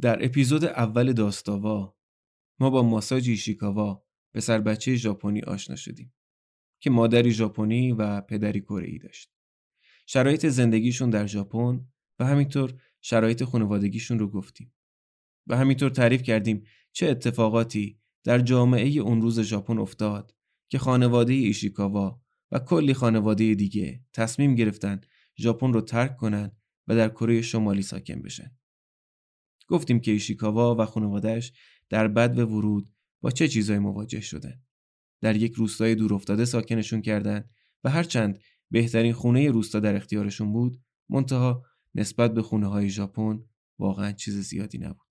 در اپیزود اول داستاوا ما با ماساجی ایشیکاوا پسر بچه ژاپنی آشنا شدیم که مادری ژاپنی و پدری کره داشت. شرایط زندگیشون در ژاپن و همینطور شرایط خانوادگیشون رو گفتیم. و همینطور تعریف کردیم چه اتفاقاتی در جامعه اون روز ژاپن افتاد که خانواده ایشیکاوا و کلی خانواده دیگه تصمیم گرفتن ژاپن رو ترک کنن و در کره شمالی ساکن بشن. گفتیم که ایشیکاوا و خانوادهش در بد و ورود با چه چیزایی مواجه شدن. در یک روستای دورافتاده ساکنشون کردن و هرچند بهترین خونه روستا در اختیارشون بود منتها نسبت به خونه های ژاپن واقعا چیز زیادی نبود.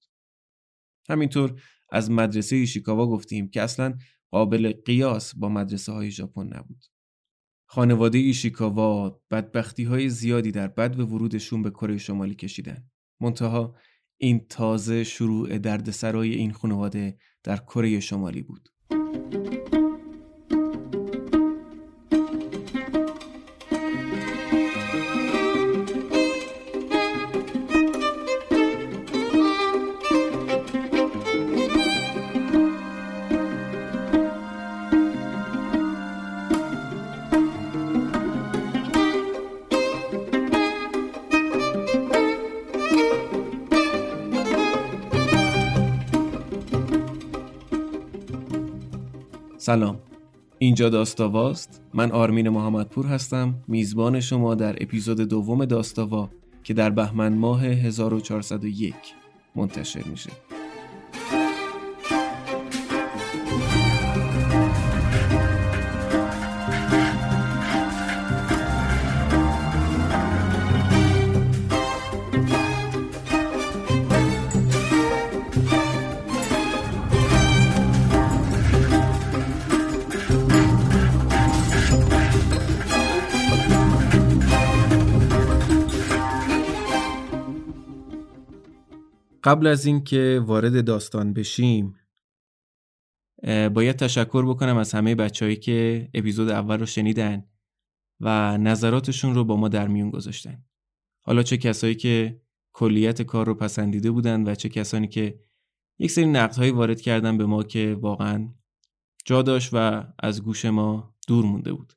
همینطور از مدرسه ایشیکاوا گفتیم که اصلا قابل قیاس با مدرسه های ژاپن نبود. خانواده ایشیکاوا بدبختی های زیادی در بد و ورودشون به کره شمالی کشیدن. منتها این تازه شروع دردسرای این خانواده در کره شمالی بود. سلام. اینجا داستاواست. من آرمین محمدپور هستم. میزبان شما در اپیزود دوم داستاوا که در بهمن ماه 1401 منتشر میشه. قبل از اینکه وارد داستان بشیم باید تشکر بکنم از همه بچههایی که اپیزود اول رو شنیدن و نظراتشون رو با ما در میون گذاشتن. حالا چه کسایی که کلیت کار رو پسندیده بودن و چه کسانی که یک سری نقدهایی وارد کردن به ما که واقعا جا داشت و از گوش ما دور مونده بود.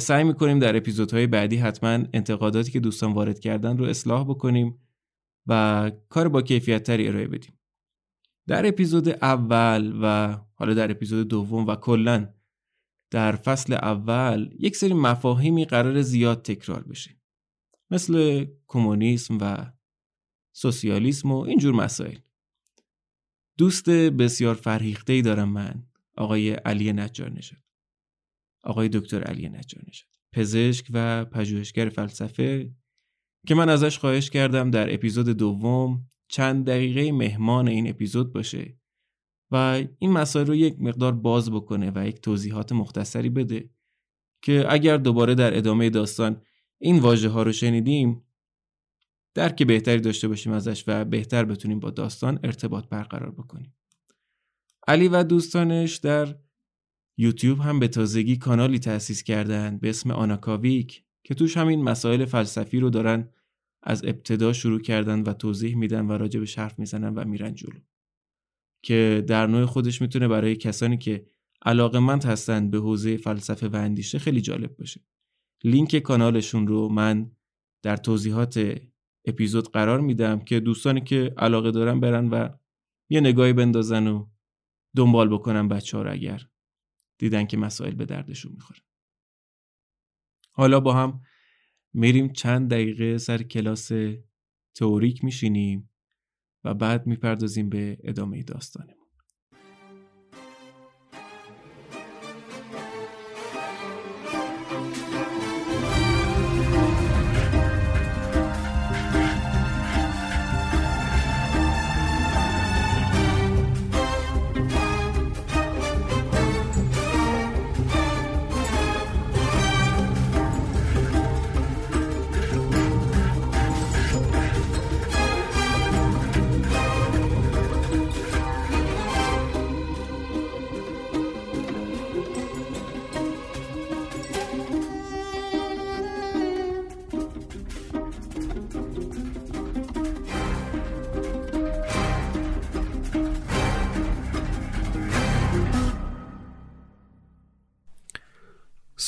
سعی می‌کنیم در اپیزودهای بعدی حتما انتقاداتی که دوستان وارد کردن رو اصلاح بکنیم و کار با کیفیت تری ارائه بدیم. در اپیزود اول و حالا در اپیزود دوم و کلا در فصل اول یک سری مفاهیمی قرار زیاد تکرار بشه. مثل کمونیسم و سوسیالیسم و اینجور مسائل. دوست بسیار فرهیخته ای دارم من آقای علی نجار نژاد. آقای دکتر علی نجار نژاد. پزشک و پژوهشگر فلسفه که من ازش خواهش کردم در اپیزود دوم چند دقیقه مهمان این اپیزود باشه و این مسائل رو یک مقدار باز بکنه و یک توضیحات مختصری بده که اگر دوباره در ادامه داستان این واژه ها رو شنیدیم درک بهتری داشته باشیم ازش و بهتر بتونیم با داستان ارتباط برقرار بکنیم. علی و دوستانش در یوتیوب هم به تازگی کانالی تأسیس کردن به اسم آناکاویک که توش همین مسائل فلسفی رو دارن از ابتدا شروع کردن و توضیح میدن و راجع به حرف می‌زنن و میرن جلو. که در نوع خودش می‌تونه برای کسانی که علاقمند هستند به حوزه فلسفه و اندیشه خیلی جالب باشه. لینک کانالشون رو من در توضیحات اپیزود قرار میدم که دوستانی که علاقه دارن برن و یه نگاهی بندازن و دنبال بکنن بچه ها رو اگر دیدن که مسائل به دردشون می‌خوره. حالا با هم میریم چند دقیقه سر کلاس تئوریک میشینیم و بعد می‌پردازیم به ادامه داستانه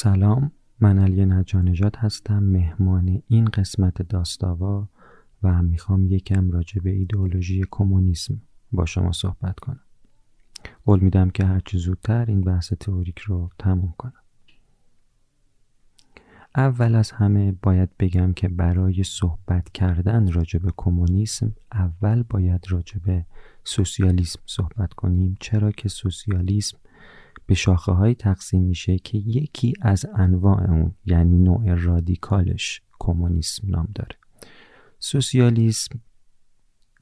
سلام من علی نجانجات هستم مهمان این قسمت داستاوا و می‌خوام یکم راجع به ایدئولوژی کمونیسم با شما صحبت کنم. قول میدم که هرچی زودتر این بحث تئوریک رو تموم کنم. اول از همه باید بگم که برای صحبت کردن راجع به کمونیسم اول باید راجع به سوسیالیسم صحبت کنیم. چرا که سوسیالیسم به شاخه های تقسیم میشه که یکی از انواع اون یعنی نوع رادیکالش کمونیسم نام داره. سوسیالیسم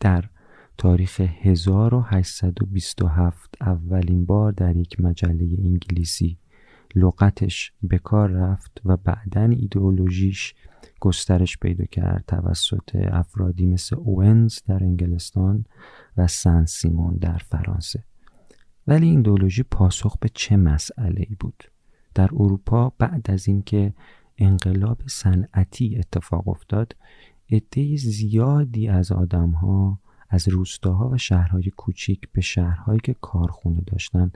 در تاریخ 1827 اولین بار در یک مجله انگلیسی لغتش به کار رفت و بعدا ایدئولوژیش گسترش پیدا کرد. توسط افرادی مثل اوونز در انگلستان و سن سیمون در فرانسه. ولی این ایدئولوژی پاسخ به چه مسئله ای بود؟ در اروپا بعد از اینکه انقلاب صنعتی اتفاق افتاد عده زیادی از آدمها از روستاها و شهرهای کوچیک به شهرهایی که کارخونه داشتن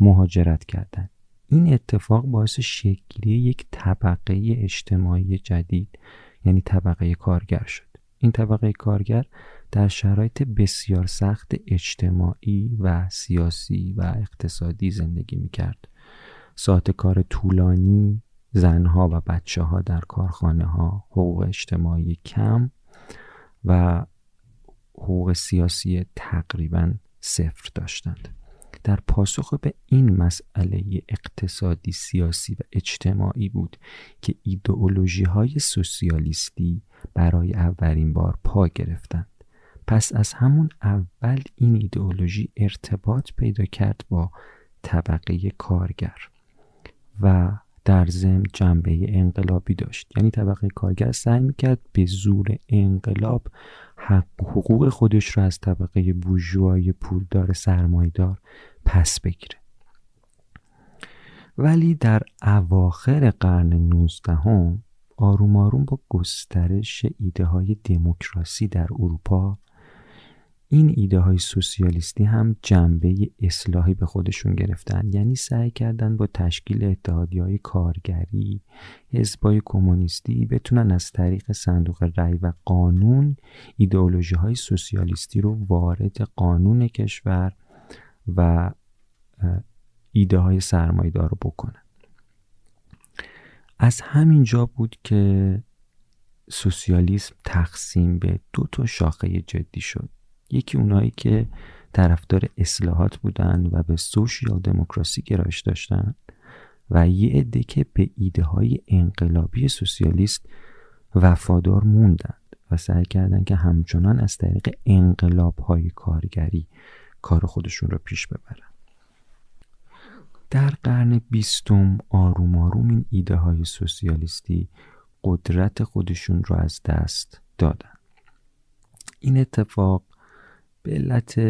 مهاجرت کردند. این اتفاق باعث شکلی یک طبقه اجتماعی جدید یعنی طبقه کارگر شد. این طبقه کارگر در شرایط بسیار سخت اجتماعی و سیاسی و اقتصادی زندگی می کرد. ساعت کار طولانی، زنها و بچه ها در کارخانه ها، حقوق اجتماعی کم و حقوق سیاسی تقریبا صفر داشتند. در پاسخ به این مسئله اقتصادی سیاسی و اجتماعی بود که ایدئولوژی های سوسیالیستی برای اولین بار پا گرفتند پس از همون اول این ایدئولوژی ارتباط پیدا کرد با طبقه کارگر و در ضمن جنبه انقلابی داشت. یعنی طبقه کارگر سعی می‌کرد به زور انقلاب حقوق خودش رو از طبقه بوژوای پولدار سرمایدار پس بگیره. ولی در اواخر قرن 19 هم آروم آروم با گسترش ایده های دموکراسی در اروپا این ایده های سوسیالیستی هم جنبه اصلاحی به خودشون گرفتن. یعنی سعی کردن با تشکیل اتحادی های کارگری حزبای کمونیستی بتونن از طریق صندوق رأی و قانون ایدئولوژی های سوسیالیستی رو وارد قانون کشور و ایده های سرمایدار رو بکنن. از همین جا بود که سوسیالیسم تقسیم به دو تا شاخه جدی شد. یکی اونایی که طرفدار اصلاحات بودن و به سوشیال دموکراسی گرایش داشتن و یه عده که به ایده های انقلابی سوسیالیست وفادار موندند و سعی کردند که همچنان از طریق انقلاب های کارگری کار خودشون رو پیش ببرن. در قرن بیستم آروم آروم این ایده های سوسیالیستی قدرت خودشون رو از دست دادن. این اتفاق به علت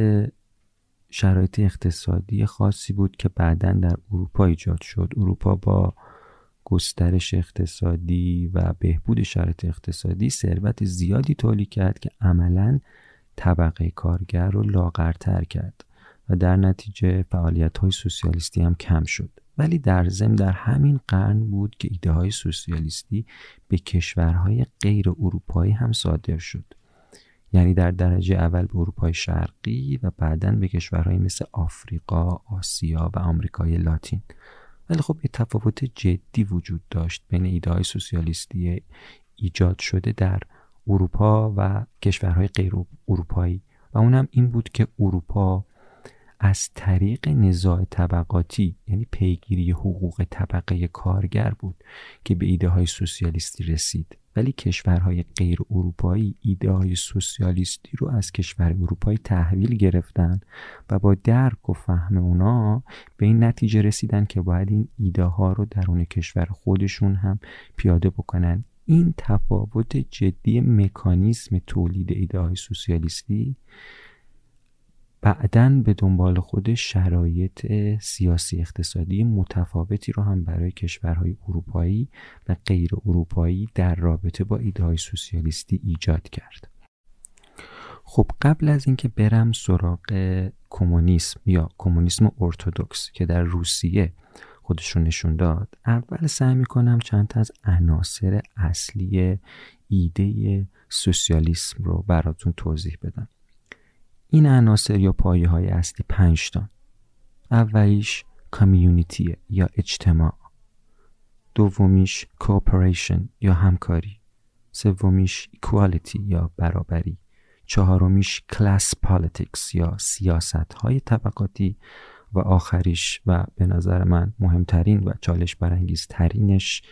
شرایط اقتصادی خاصی بود که بعدا در اروپا ایجاد شد. اروپا با گسترش اقتصادی و بهبود شرایط اقتصادی ثروت زیادی تولید کرد که عملا طبقه کارگر رو لاغرتر کرد و در نتیجه فعالیت های سوسیالیستی هم کم شد. ولی در ضمن در همین قرن بود که ایده های سوسیالیستی به کشورهای غیر اروپایی هم صادر شد. یعنی در درجه اول به اروپای شرقی و بعدا به کشورهایی مثل آفریقا، آسیا و آمریکای لاتین. ولی خب یه تفاوت جدی وجود داشت بین ایده های سوسیالیستی ایجاد شده در اروپا و کشورهای غیر اروپایی. و اونم این بود که اروپا از طریق نزاع طبقاتی یعنی پیگیری حقوق طبقه کارگر بود که به ایده های سوسیالیستی رسید. ولی کشورهای غیر اروپایی ایده های سوسیالیستی رو از کشور اروپایی تحویل گرفتن و با درک و فهم اونا به این نتیجه رسیدن که باید این ایده ها رو درون کشور خودشون هم پیاده بکنن. این تفاوت جدی مکانیزم تولید ایده های سوسیالیستی بعدا به دنبال خود شرایط سیاسی اقتصادی متفاوتی رو هم برای کشورهای اروپایی و غیر اروپایی در رابطه با ایده های سوسیالیستی ایجاد کرد. خب قبل از اینکه برم سراغ کمونیسم یا کمونیسم ارتودکس که در روسیه خودش رو نشون داد اول سعی می‌کنم چند تا از عناصر اصلی ایده سوسیالیسم رو براتون توضیح بدم. این عناصر یا پایه های اصلی پنج تا. اولیش community یا اجتماع. دومیش cooperation یا همکاری. سومیش equality یا برابری. چهارمیش class politics یا سیاست های طبقاتی. و آخریش و به نظر من مهمترین و چالش برانگیز ترینش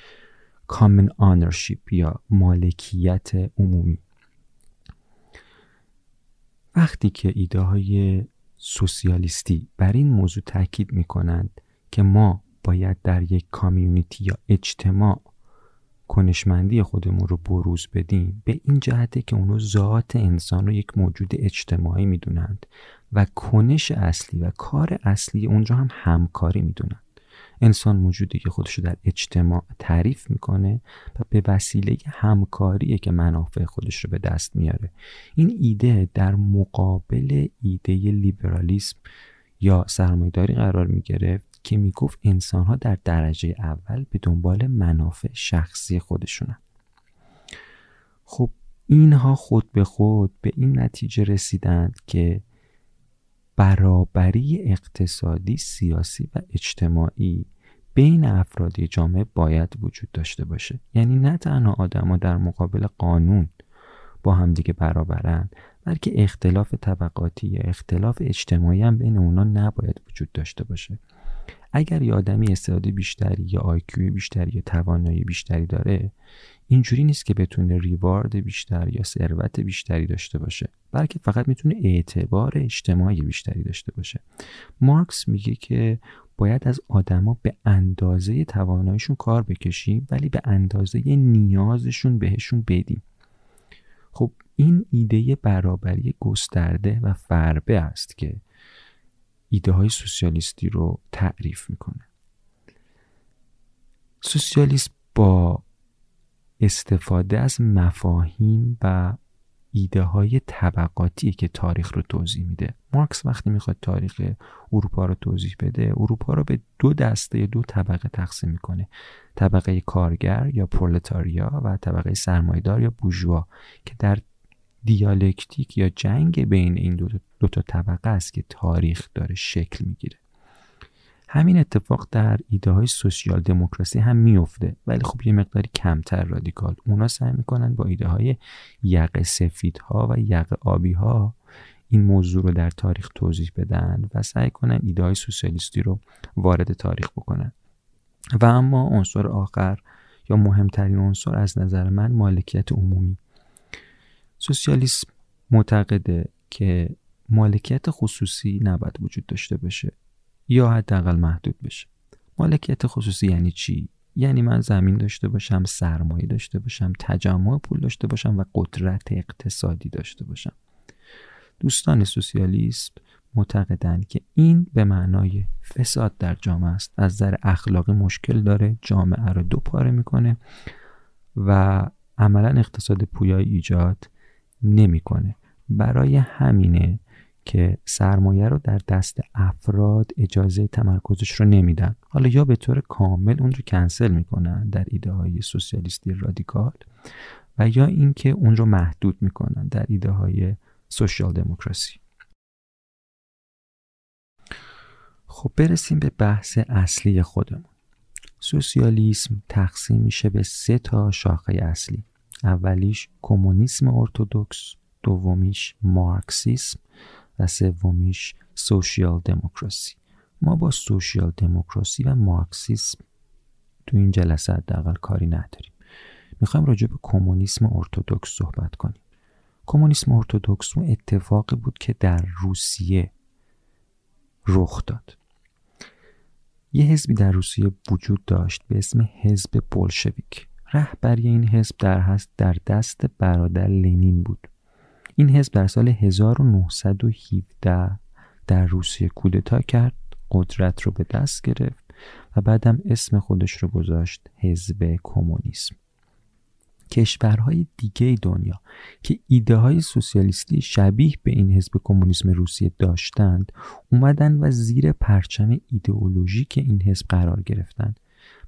کامن آنرشیپ یا مالکیت عمومی. وقتی که ایده های سوسیالیستی بر این موضوع تاکید می کنند که ما باید در یک کامیونیتی یا اجتماع کنشمندی خودمون رو بروز بدیم به این جهته که اونو ذات انسان رو یک موجود اجتماعی می‌دونند و کنش اصلی و کار اصلی اونجا هم همکاری می‌دونند. انسان موجودی که خودش رو در اجتماع تعریف می‌کنه و به وسیله همکاریه که منافع خودش رو به دست میاره. این ایده در مقابل ایده لیبرالیسم یا سرمایداری قرار می‌گرفت که می‌گفت انسان ها در درجه اول به دنبال منافع شخصی خودشونن. خب اینها خود به خود به این نتیجه رسیدند که برابری اقتصادی، سیاسی و اجتماعی بین افراد جامعه باید وجود داشته باشه. یعنی نه تنها آدما در مقابل قانون با همدیگه برابرند بلکه اختلاف طبقاتی یا اختلاف اجتماعی هم بین اونا نباید وجود داشته باشه. اگر یه آدمی استعداد بیشتری یا آیکیو بیشتری یا توانایی بیشتری داره اینجوری نیست که بتونه ریوارد بیشتر یا ثروت بیشتری داشته باشه بلکه فقط می‌تونه اعتبار اجتماعی بیشتری داشته باشه. مارکس میگه که باید از آدما به اندازه تواناییشون کار بکشیم ولی به اندازه نیازشون بهشون بدیم. خب این ایده برابری گسترده و فربه است که ایده های سوسیالیستی رو تعریف می‌کنه. سوسیالیسم با استفاده از مفاهیم و ایده های طبقاتی که تاریخ رو توضیح میده. مارکس وقتی می‌خواد تاریخ اروپا رو توضیح بده اروپا رو به دو دسته دو طبقه تقسیم می‌کنه. طبقه کارگر یا پرولتاریا و طبقه سرمایدار یا بوژوا که در دیالکتیک یا جنگ بین این دو, دو تا طبقه است که تاریخ داره شکل می‌گیره. همین اتفاق در ایده های سوسیال دموکراسی هم میفته ولی خب یه مقداری کمتر رادیکال. اونا سعی می‌کنن با ایده های یق سفیدها و یق آبی ها این موضوع رو در تاریخ توضیح بدن و سعی کنن ایده های سوسیالیستی رو وارد تاریخ بکنن. و اما عنصر آخر یا مهمترین عنصر از نظر من مالکیت عمومی. سوسیالیسم معتقده که مالکیت خصوصی نباید وجود داشته باشه. یا حداقل محدود بشه. مالکیت خصوصی یعنی چی؟ یعنی من زمین داشته باشم سرمایه داشته باشم تجمع پول داشته باشم و قدرت اقتصادی داشته باشم. دوستان سوسیالیست معتقدند که این به معنای فساد در جامعه است. از نظر اخلاقی مشکل داره جامعه رو دو پاره می‌کنه و عملا اقتصاد پویایی ایجاد نمی‌کنه. برای همینه که سرمایه رو در دست افراد اجازه تمرکزش رو نمیدن. حالا یا به طور کامل اون رو کنسل می‌کنن در ایده های سوسیالیستی رادیکال و یا اینکه اون رو محدود می‌کنن در ایده های سوشیال دموکراسی. خب برسیم به بحث اصلی خودمون. سوسیالیسم تقسیم میشه به سه تا شاخه اصلی. اولیش کمونیسم ارتودکس دومیش مارکسیسم و سومیش سوشیال دموکراسی. ما با سوشیال دموکراسی و مارکسیسم تو این جلسه حداقل کاری نداریم. می‌خوایم راجع به کمونیسم ارتودکس صحبت کنیم. کمونیسم ارتودکس اون اتفاقی بود که در روسیه رخ داد. یه حزبی در روسیه وجود داشت به اسم حزب بولشویک رهبری این حزب در هست در دست برادر لنین بود. این حزب در سال 1917 در روسیه کودتا کرد قدرت رو به دست گرفت و بعدم اسم خودش رو گذاشت حزب کمونیسم. کشورهای دیگه دنیا که ایده های سوسیالیستی شبیه به این حزب کمونیسم روسیه داشتند اومدن و زیر پرچم ایدئولوژیک این حزب قرار گرفتند.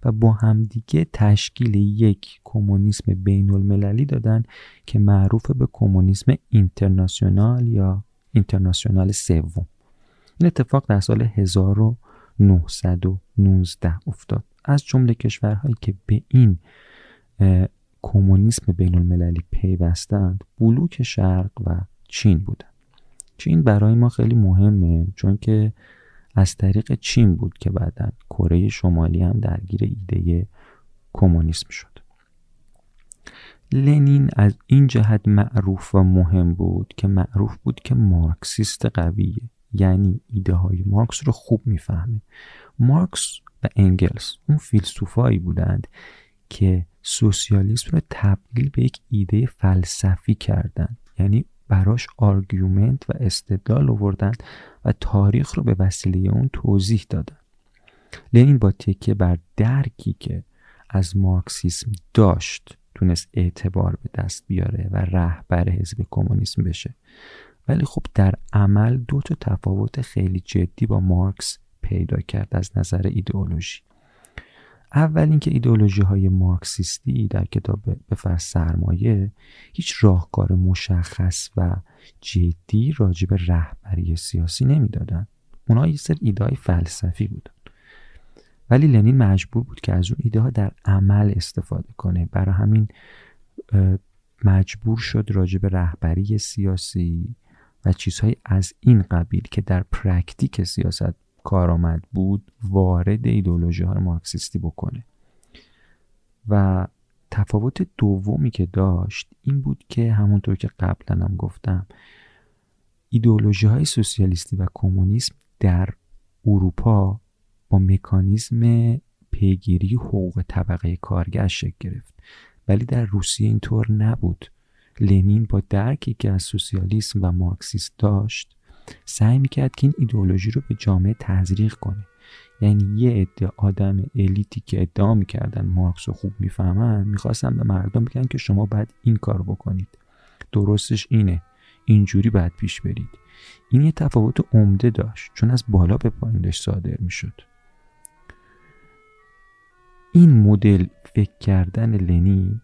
و با همدیگه تشکیل یک کمونیسم بین المللی دادن که معروف به کمونیسم اینترناسیونال یا اینترناسیونال سوم. این اتفاق در سال 1919 افتاد. از جمله کشورهایی که به این کمونیسم بین المللی پیوستند بلوک شرق و چین بودند چین برای ما خیلی مهمه چون که از طریق چین بود که بعدا کره شمالی هم درگیر ایده کمونیسم شد. لنین از این جهت معروف و مهم بود که معروف بود که مارکسیست قویه. یعنی ایده های مارکس رو خوب می‌فهمه. مارکس و انگلس اون فیلسوفایی بودند که سوسیالیسم رو تبدیل به یک ایده فلسفی کردند. یعنی براش argument و استدلال آوردن و تاریخ رو به وسیله اون توضیح دادن لنین با تکیه بر درکی که از مارکسیسم داشت تونست اعتبار به دست بیاره و رهبر حزب کمونیسم بشه. ولی خب در عمل دو تا تفاوت خیلی جدی با مارکس پیدا کرد از نظر ایدئولوژی. اول اینکه ایدئولوژی های مارکسیستی در کتاب به فرض سرمایه هیچ راهکار مشخص و جدی راجع به رهبری سیاسی نمی‌دادن. اونها یه سر ایده فلسفی بودن. ولی لنین مجبور بود که از اون ایده ها در عمل استفاده کنه. برای همین مجبور شد راجع به رهبری سیاسی و چیزهای از این قبیل که در پرکتیک سیاست کارآمد بود وارد ایدولوژی های مارکسیستی بکنه. و تفاوت دومی که داشت این بود که همونطور که قبلا هم گفتم ایدولوژی های سوسیالیستی و کمونیسم در اروپا با مکانیزم پیگیری حقوق طبقه کارگر شکل گرفت. ولی در روسیه اینطور نبود. لنین با درکی که از سوسیالیسم و مارکسیست داشت سعی می‌کرد که این ایدئولوژی رو به جامعه تزریق کنه. یعنی یه عده آدم الیتی که ادعا می‌کردن مارکس رو خوب می‌فهمن می‌خواستن به مردم بگن که شما باید این کار بکنید. درستش اینه. اینجوری باید پیش برید. این یه تفاوت عمده داشت چون از بالا به پایین داشت صادر می‌شد. این مدل فکر کردن لنین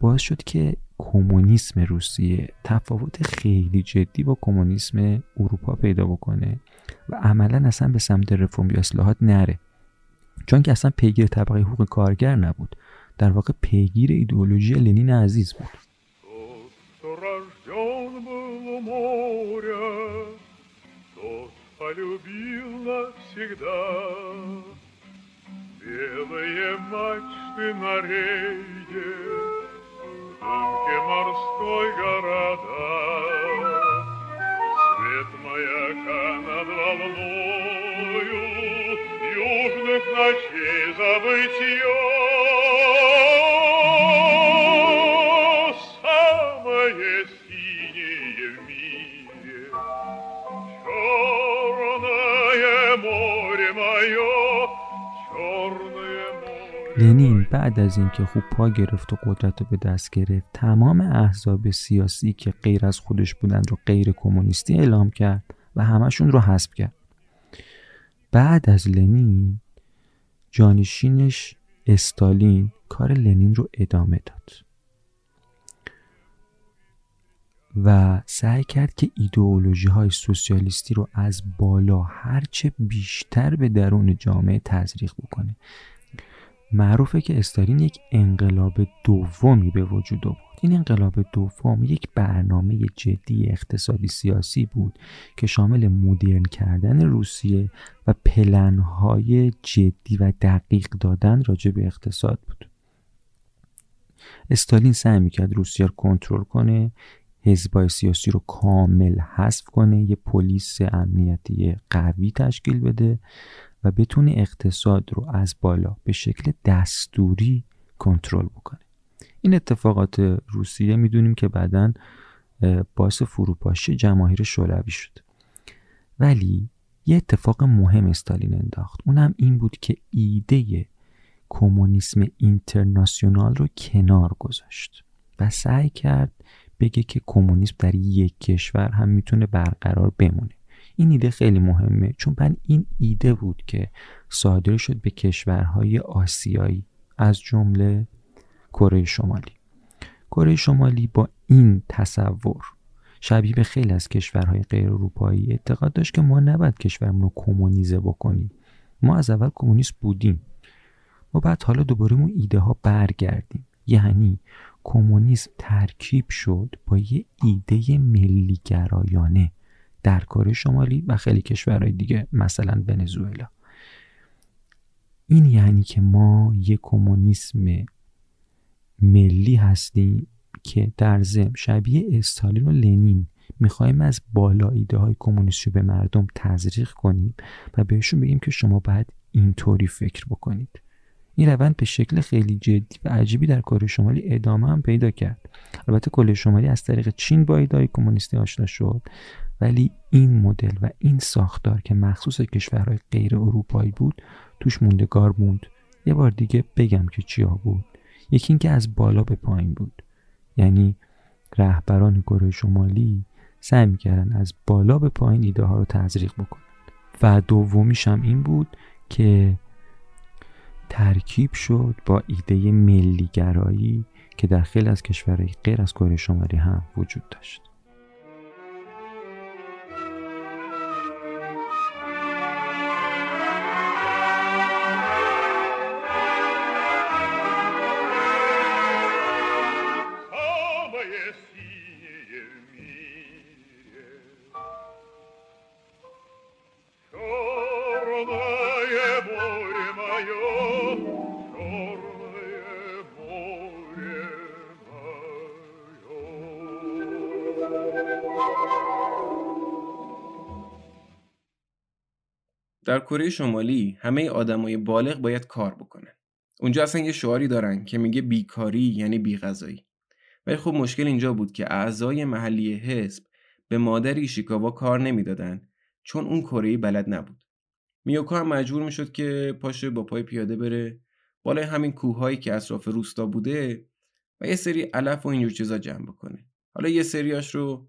باعث شد که کمونیسم روسیه تفاوت خیلی جدی با کمونیسم اروپا پیدا بکنه و عملا اصلا به سمت رفرم یا اصلاحات نره. چون که اصلا پیگیر طبقه حقوق کارگر نبود. در واقع پیگیر ایدئولوژی لنین عزیز بود. дымке морской города. Свет маяка над волною южных ночей забытье. Самое синее в мире, черное море мое, черное море. Не, بعد از اینکه خوب پا گرفت و قدرت رو به دست گرفت تمام احزاب سیاسی که غیر از خودش بودند رو غیر کمونیستی اعلام کرد و همشون رو حذف کرد. بعد از لنین جانشینش استالین کار لنین رو ادامه داد. و سعی کرد که ایدئولوژی های سوسیالیستی رو از بالا هرچه بیشتر به درون جامعه تزریق بکنه. معروفه که استالین یک انقلاب دومی به وجود آورد. این انقلاب دوم یک برنامه جدی اقتصادی سیاسی بود که شامل مدرن کردن روسیه و پلنهای جدی و دقیق دادن راجع به اقتصاد بود. استالین سعی می‌کرد روسیه رو کنترل کنه حزبای سیاسی رو کامل حذف کنه یه پلیس امنیتی قوی تشکیل بده و بتونه اقتصاد رو از بالا به شکل دستوری کنترل بکنه. این اتفاقات روسیه می‌دونیم که بعدا باعث فروپاشی جماهیر شوروی شد. ولی یه اتفاق مهم استالین انداخت. اونم این بود که ایده کمونیسم اینترناسیونال رو کنار گذاشت و سعی کرد بگه که کمونیسم در یک کشور هم می‌تونه برقرار بمونه. این ایده خیلی مهمه. چون من این ایده بود که صادر شد به کشورهای آسیایی از جمله کره شمالی. کره شمالی با این تصور شبیه به خیلی از کشورهای غیر اروپایی اعتقاد داشت که ما نباید کشورمون رو کمونیزه بکنیم. ما از اول کمونیست بودیم. و بعد حالا دوباره اون ایده ها برگردیم. یعنی کمونیسم ترکیب شد با یه ایده ملی گرایانه در کره شمالی و خیلی کشورهای دیگه مثلا ونزوئلا. این یعنی که ما یه کمونیسم ملی هستیم که در زم شبیه استالین و لنین می‌خوایم از بالا ایده های کمونیستی به مردم تزریق کنیم و بهشون بگیم که شما باید اینطوری فکر بکنید. این روند به شکل خیلی جدی و عجیبی در کره شمالی ادامه هم پیدا کرد. البته کره شمالی از طریق چین با ایده کمونیستی آشنا شد. ولی این مدل و این ساختار که مخصوص کشورهای غیر اروپایی بود توش موندگار موند. یه بار دیگه بگم که چیا بود. یکی اینکه از بالا به پایین بود. یعنی رهبران کره شمالی سعی می‌کردن از بالا به پایین ایده ها رو تزریق بکنن. و دومیش هم این بود که ترکیب شد با ایده ملیگرایی که در خیلی از کشورهای غیر از کره شمالی هم وجود داشت. کره شمالی همه آدمای بالغ باید کار بکنن. اونجا اصلا یه شعاری دارن که میگه بیکاری یعنی بیغذایی. ولی خب مشکل اینجا بود که اعضای محلی حزب به مادر ایشیکاوا کار نمی‌دادن چون اون کره بلد نبود. میوکا هم مجبور می‌شد که پاشه با پای پیاده بره بالای همین کوههایی که اطراف روستا بوده و یه سری علف و اینجور چیزا جمع بکنه. حالا یه سریاش رو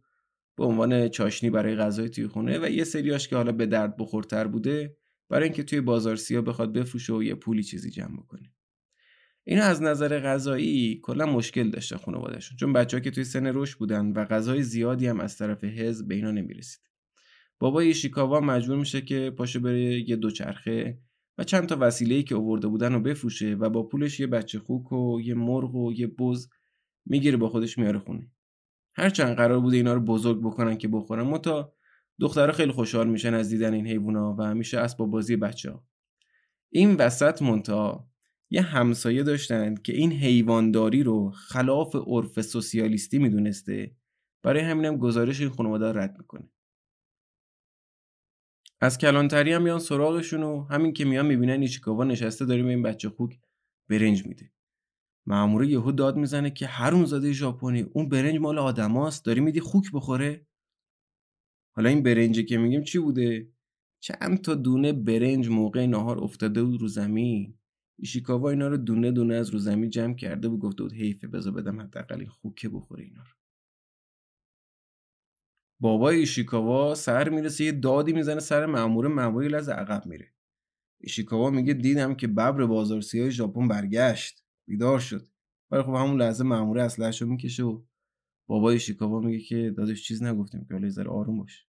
به عنوان چاشنی برای غذای توی خونه و یه سریاش که حالا به درد بخورتر بوده برای اینکه توی بازار سیا بخواد بفروشه و یه پولی چیزی جمع کنه اینا از نظر غذایی کلا مشکل داشته خانوادهشون. چون بچه ها که توی سن رشد بودن و غذای زیادی هم از طرف حزب به اینا نمی‌رسید. بابای شیکاوا مجبور میشه که پاشه بره یه دوچرخه و چند تا وسیله‌ای که آورده بودن رو بفروشه و با پولش یه بچه خوک و یه مرغ و یه بز می‌گیره با خودش میاره خونه. هرچند قرار بوده اینا رو بزرگ بکنن که بخورن متا دخترها خیلی خوشحال میشن از دیدن این حیوونا و همیشه اسباب بازی بچه ها. این وسط مونتا یه همسایه داشتن که این حیوانداری رو خلاف عرف سوسیالیستی می‌دونسته. برای همینم گزارش این خانواده رد می‌کنه. از کلانتری هم میان سراغشون و همین که میان می‌بینن ایچیکاوا نشسته داره این بچه خوک برنج میده. مامور یهو داد می‌زنه که هر زاده ژاپنی اون برنج مال آدماست داری میدی خوک بخوره؟ حالا این برنجی که میگیم چی بوده؟ چند تا دونه برنج موقع نهار افتاده بود رو زمین. ایشیکاوا اینا رو دونه دونه از رو زمین جمع کرده بود گفته بود حیفه بذار بدم حداقل این خوکه بخوره اینا رو. بابای ایشیکاوا سر می‌رسه یه دادی می‌زنه سر مامور ماموری لحظه عقب میره. ایشیکاوا میگه دیدم که ببر بازار سیاه ژاپن برگشت. بیدار شد. ولی خب همون لحظه مامور اسلحه‌شو می‌کشه و بابای شیکاوا میگه که داداش چیز نگفتیم که حالا ذره آروم باش.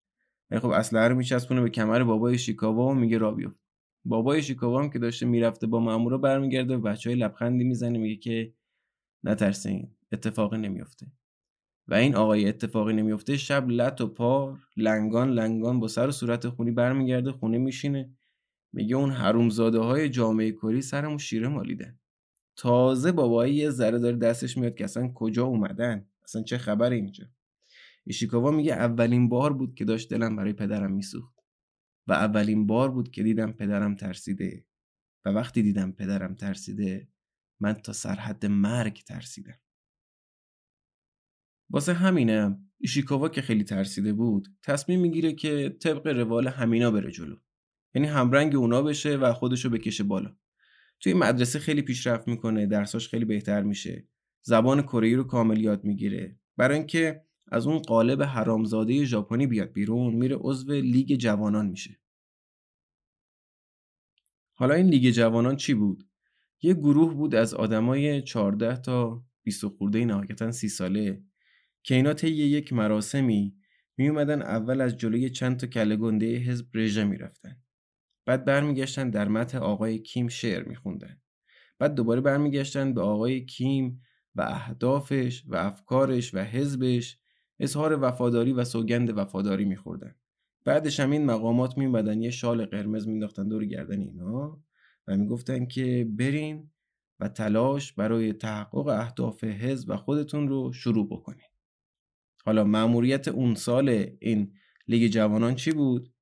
ولی خب اسلحه رو میچسبونه به کمر بابای شیکاوا و میگه را بیفت. بابای شیکاوا هم که داشته می‌رفته با مامورا برمیگرده و بچهای لبخندی می‌زنه میگه که نترسین اتفاقی نمیفته و این آقای اتفاقی نمیفته شب لط و پار لنگان لنگان با سر و صورت خونی برمیگرده خونه میشینه. میگه اون حرومزاده های جامعه کری سرمو شیره مالیدن. تازه بابایی یه ذره داره دستش میاد که اصلا کجا اومدن. اصلا چه خبر اینجا ایشیکاوا میگه اولین بار بود که داشت دلم برای پدرم میسوخت. و اولین بار بود که دیدم پدرم ترسیده. و وقتی دیدم پدرم ترسیده من تا سرحد مرگ ترسیدم. واسه همینه ایشیکاوا که خیلی ترسیده بود تصمیم می‌گیره که طبق روال همینا بره جلو. یعنی همرنگ اونا بشه و خودشو بکشه بالا. توی مدرسه خیلی پیشرفت می‌کنه درساش خیلی بهتر میشه. زبان کره رو کامل یاد می‌گیره. برای اینکه از اون قالب حرامزاده ژاپنی بیاد بیرون میره عضو لیگ جوانان میشه. حالا این لیگ جوانان چی بود؟ یه گروه بود از آدمای 14 تا 20 خورده نهایتا 30 ساله که اینا طی یک مراسمی می اومدن اول از جلوی چند تا کله گنده حزب رژه می‌رفتن. بعد برمیگشتن در متن آقای کیم شعر میخوندن. بعد دوباره برمیگشتن به آقای کیم و اهدافش و افکارش و حزبش اظهار وفاداری و سوگند وفاداری میخوردن. بعدش هم این مقامات میمدن یه شال قرمز مینداختن دور گردن اینا و می‌گفتن که برین و تلاش برای تحقق اهداف حزب و خودتون رو شروع بکنین. حالا مأموریت اون سال این لیگ جوانان چی بود؟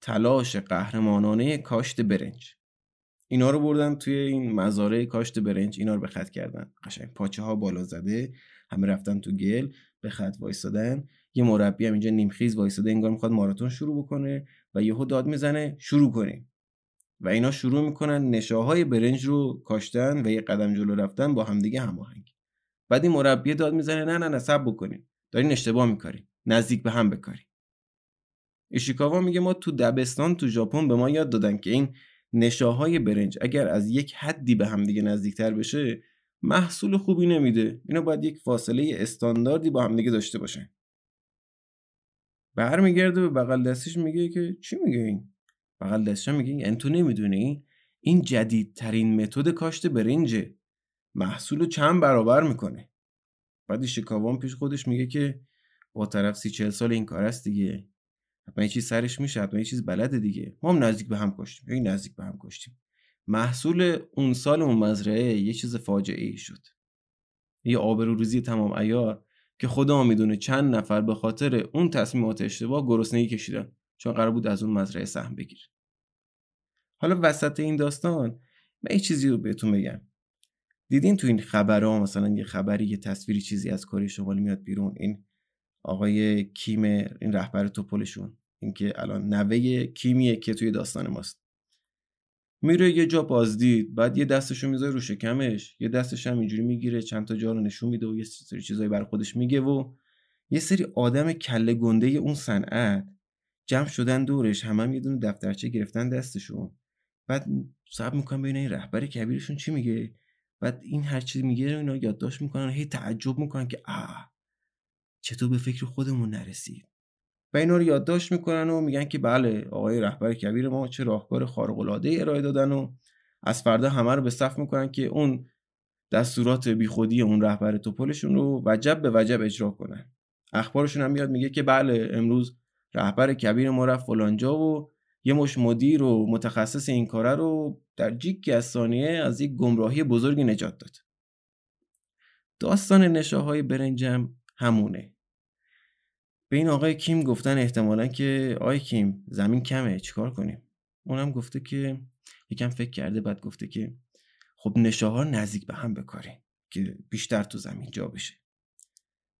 تلاش قهرمانانه کاشت برنج. اینا رو بردن توی این مزارع کاشت برنج اینا رو به خط کردن. قشنگ پاچه ها بالا زده همه رفتن تو گل به خط وایستادن. یه مربی هم اینجا نیمخیز وایستاده انگار می‌خواد ماراتون شروع بکنه و یهو داد می‌زنه شروع کنیم. و اینا شروع می‌کنن نشاهای برنج رو کاشتن و یه قدم جلو رفتن با همدیگه هماهنگ. بعد این مربی داد می‌زنه نه نه نه سب بکنیم. دارین اشتباه میکاریم نزدیک به هم بکاریم. ایشیکاوا میگه ما تو دبستان تو ژاپن به ما یاد دادن که این نشاهای برنج اگر از یک حدی به همدیگه نزدیکتر بشه محصول خوبی نمیده. اینا باید یک فاصله استانداردی با همدیگه داشته باشن. برمیگرده به بغل دستش میگه که چی میگه این؟ بغل دستش میگه این تو نمی‌دونی؟ این جدیدترین متد کاشت برنجه. محصول چند برابر می‌کنه. بعد شکاوان پیش خودش میگه که با طرف سی چل سال این کار است دیگه. حتما یه چیز سرش میشه حتما یه چیز بلده دیگه. ما هم نزدیک به هم کشتیم یعنی نزدیک به هم کشتیم. محصول اون سال اون مزرعه یه چیز فاجعه ای شد. یه آبروریزی تمام ایار که خدا می‌دونه چند نفر به خاطر اون تصمیمات اشتباه گرسنگی کشیدن. چون قرار بود از اون مزرعه سهم بگیره. حالا وسط این داستان من یه چیزی رو بهتون بگم. دیدین تو این خبرها مثلا یه خبری یه تصویری چیزی از کره شمالی میاد بیرون این آقای کیم این رهبر توپلشون. اینکه الان نوه کیمیه که توی داستان ماست. میره یه جا بازدید بعد یه دستشو می‌ذاره رو شکمش. یه دستش هم اینجوری می‌گیره چند تا جا رو نشون میده و یه سری چیزایی برای خودش میگه و یه سری آدم کله گنده اون صنعت جمع شدن دورش همه هم یه دونه دفترچه گرفتن دستشون بعد صبر می‌کنن ببینن این رهبر کبیرشون چی میگه؟ بعد این هر چی میگه اینا یادداشت می‌کنن هی تعجب می‌کنن که آ چطور به فکر خودمون نرسید؟ و اینا رو یادداشت می‌کنن و میگن که بله آقای رهبر کبیر ما چه راهکار خارق العاده ارائه دادن و از فردا همه رو به صف می‌کنن که اون دستورات بیخودی اون رهبر توپلشون رو وجب به وجب اجرا کنن. اخبارشون هم میاد میگه که بله امروز رهبر کبیر ما رفت فلانجا و یه مش مدیر و متخصص این کاره رو در جیک از ثانیه از یک گمراهی بزرگی نجات داد. داستان نشاهای برنجم همونه. به این آقای کیم گفتن احتمالا که آقای کیم زمین کمه چیکار کنیم؟ اونم گفته که یکم فکر کرده بعد گفته که خب نشاها نزدیک به هم بکاریم که بیشتر تو زمین جا بشه.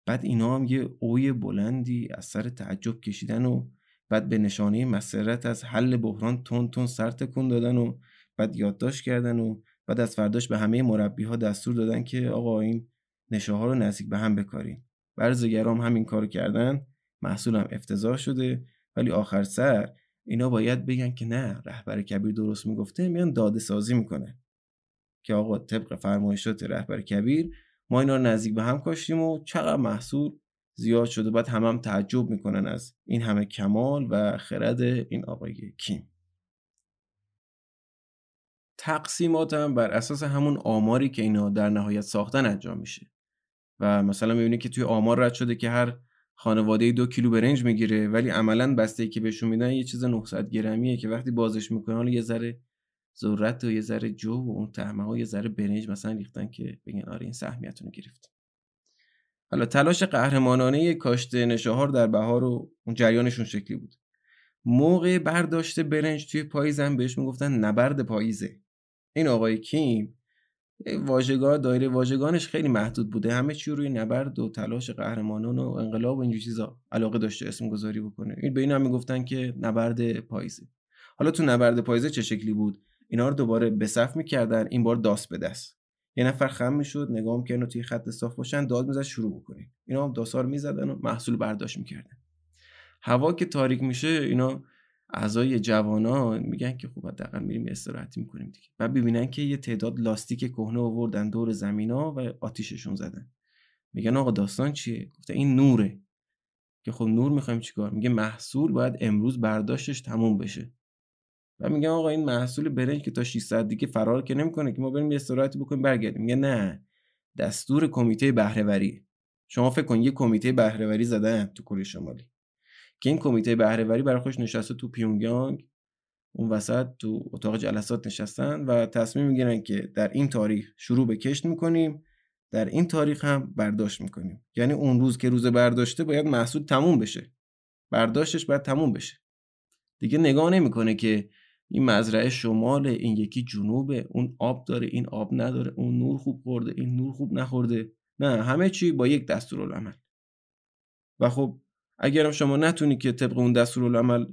بعد اینا هم یه اوی بلندی از سر تعجب کشیدن و بعد به نشانه مسرت از حل بحران تون تون سر تکون دادن و بعد یادداشت کردن و بعد از فرداش به همه مربی ها دستور دادن که آقا این نشاها رو نزدیک به هم بکاریم برزگرام همین کارو کردن. محصولم افتضاح شده ولی آخر سر اینا باید بگن که نه رهبر کبیر درست می‌گفته میان داده سازی می‌کنه. که آقا طبق فرمایشات رهبر کبیر ما اینا نزدیک به هم کاشتیم و چقدر محصول زیاد شده بعد هم هم تعجب می‌کنن از این همه کمال و خرد این آقای کیم. تقسیمات هم بر اساس همون آماری که اینا در نهایت ساختن انجام میشه. و مثلا می‌بینی که توی آمار رد شده که هر خانواده دو کیلو برنج می‌گیره ولی عملا بسته ای که بهشون میدن یه چیز 900 گرمیه که وقتی بازش می‌کنن حالا یه ذره ذرت و یه ذره جو و اون تهمه ها یه ذره برنج مثلا ریختن که بگن آره این سهمیتون گرفت حالا تلاش قهرمانانه کاشت نشاهار در بهار و اون جریانشون شکلی بود. موقع برداشت برنج توی پاییزم بهش می‌گفتن نبرد پاییزه. این آقای کیم واژگان دایره واژگانش خیلی محدود بوده. همه چی روی نبرد و تلاش قهرمانان و انقلاب و اینجور چیزا علاقه داشته اسم گذاری بکنه. این به اینا هم می‌گفتن که نبرد پاییزه. حالا تو نبرد پاییزه چه شکلی بود؟ اینا رو دوباره به صف می‌کردن این بار داست به دست. یه نفر خم می‌شد نگاه می‌کردن و توی خط صاف باشن داد می‌زد شروع بکنین اینا هم داسار می‌زدن و محصول برداشت می‌کردن. هوا که تاریک میشه اینا اعضای جوانان میگن که خب حداقل میریم استراحتی می‌کنیم دیگه. بعد ببینن که یه تعداد لاستیک کهنه آوردن دور زمینا و آتیششون زدن. میگن آقا داستان چیه؟ گفته این نوره. که خب نور می‌خوایم چیکار؟ میگه محصول باید امروز برداشتش تموم بشه. و میگن آقا این محصول برنج که تا 600 دیگه فرار که نمی‌کنه که ما بریم یه استراحتی بکنیم برگردیم. میگه نه دستور کمیته بهرهوری شما فکر کن یه کمیته بهرهوری زدن تو کره شمالی. که این کمیته بهرهوری برای خوش نشسته تو پیونگیانگ اون وسط تو اتاق جلسات نشستن و تصمیم می‌گیرن که در این تاریخ شروع به کشت می‌کنیم در این تاریخ هم برداشت می‌کنیم. یعنی اون روز که روز برداشته باید محصول تموم بشه. برداشتش باید تموم بشه. دیگه نگاه نمی‌کنه که این مزرعه شمال این یکی جنوبه اون آب داره این آب نداره اون نور خوب خورده این نور خوب نخورده. نه همه چی با یک دستورالعمل. و خب اگرم شما نتونی که طبق اون دستورالعمل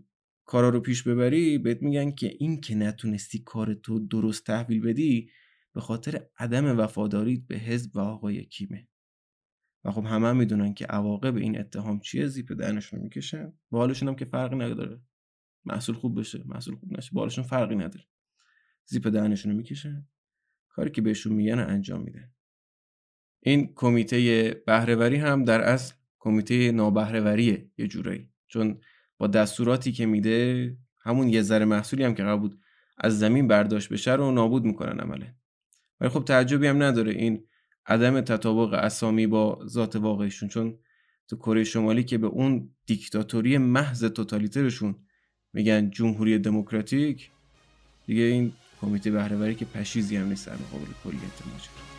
کارا رو پیش ببری بهت میگن که این که نتونستی کار تو درست تحویل بدی به خاطر عدم وفاداریت به حزب و آقای کیمه و خب همه هم می‌دونن که عواقب این اتهام چیه زیپ دهنشون می‌کشن. و حالشون هم که فرقی نداره. محصول خوب بشه محصول خوب نشه بالشون فرقی نداره. زیپ دهنشون می‌کشن. کاری که بهشون میگن انجام میدن. این کمیته بهرهوری هم در اصل کمیته نابهرهوریه یه جورایی. چون با دستوراتی که میده همون یه ذره محصولی هم که قرار بود از زمین برداشت بشه رو نابود می‌کنن عمله ولی خب تعجبی هم نداره این عدم تطابق اسامی با ذات واقعیشون. چون تو کره شمالی که به اون دیکتاتوری محض توتالیترشون میگن جمهوری دموکراتیک دیگه این کمیته بهرهوری که پشیزی هم نیست در مقابل کلیت ماجرا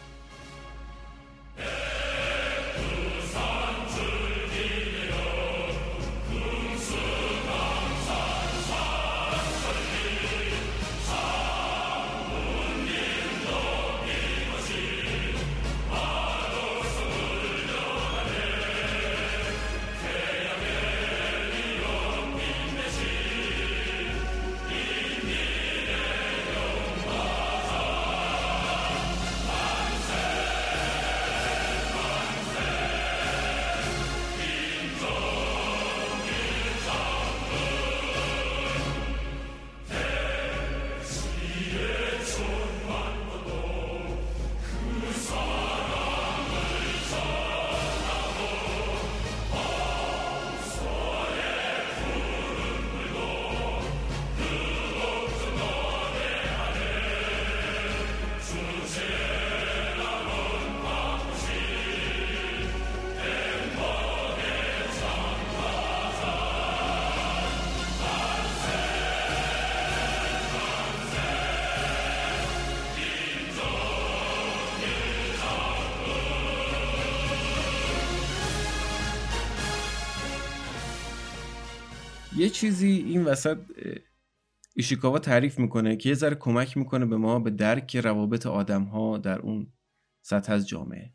یه چیزی این وسط ایشیکاوا تعریف می‌کنه که یه ذره کمک می‌کنه به ما به درک روابط آدم ها در اون سطح از جامعه.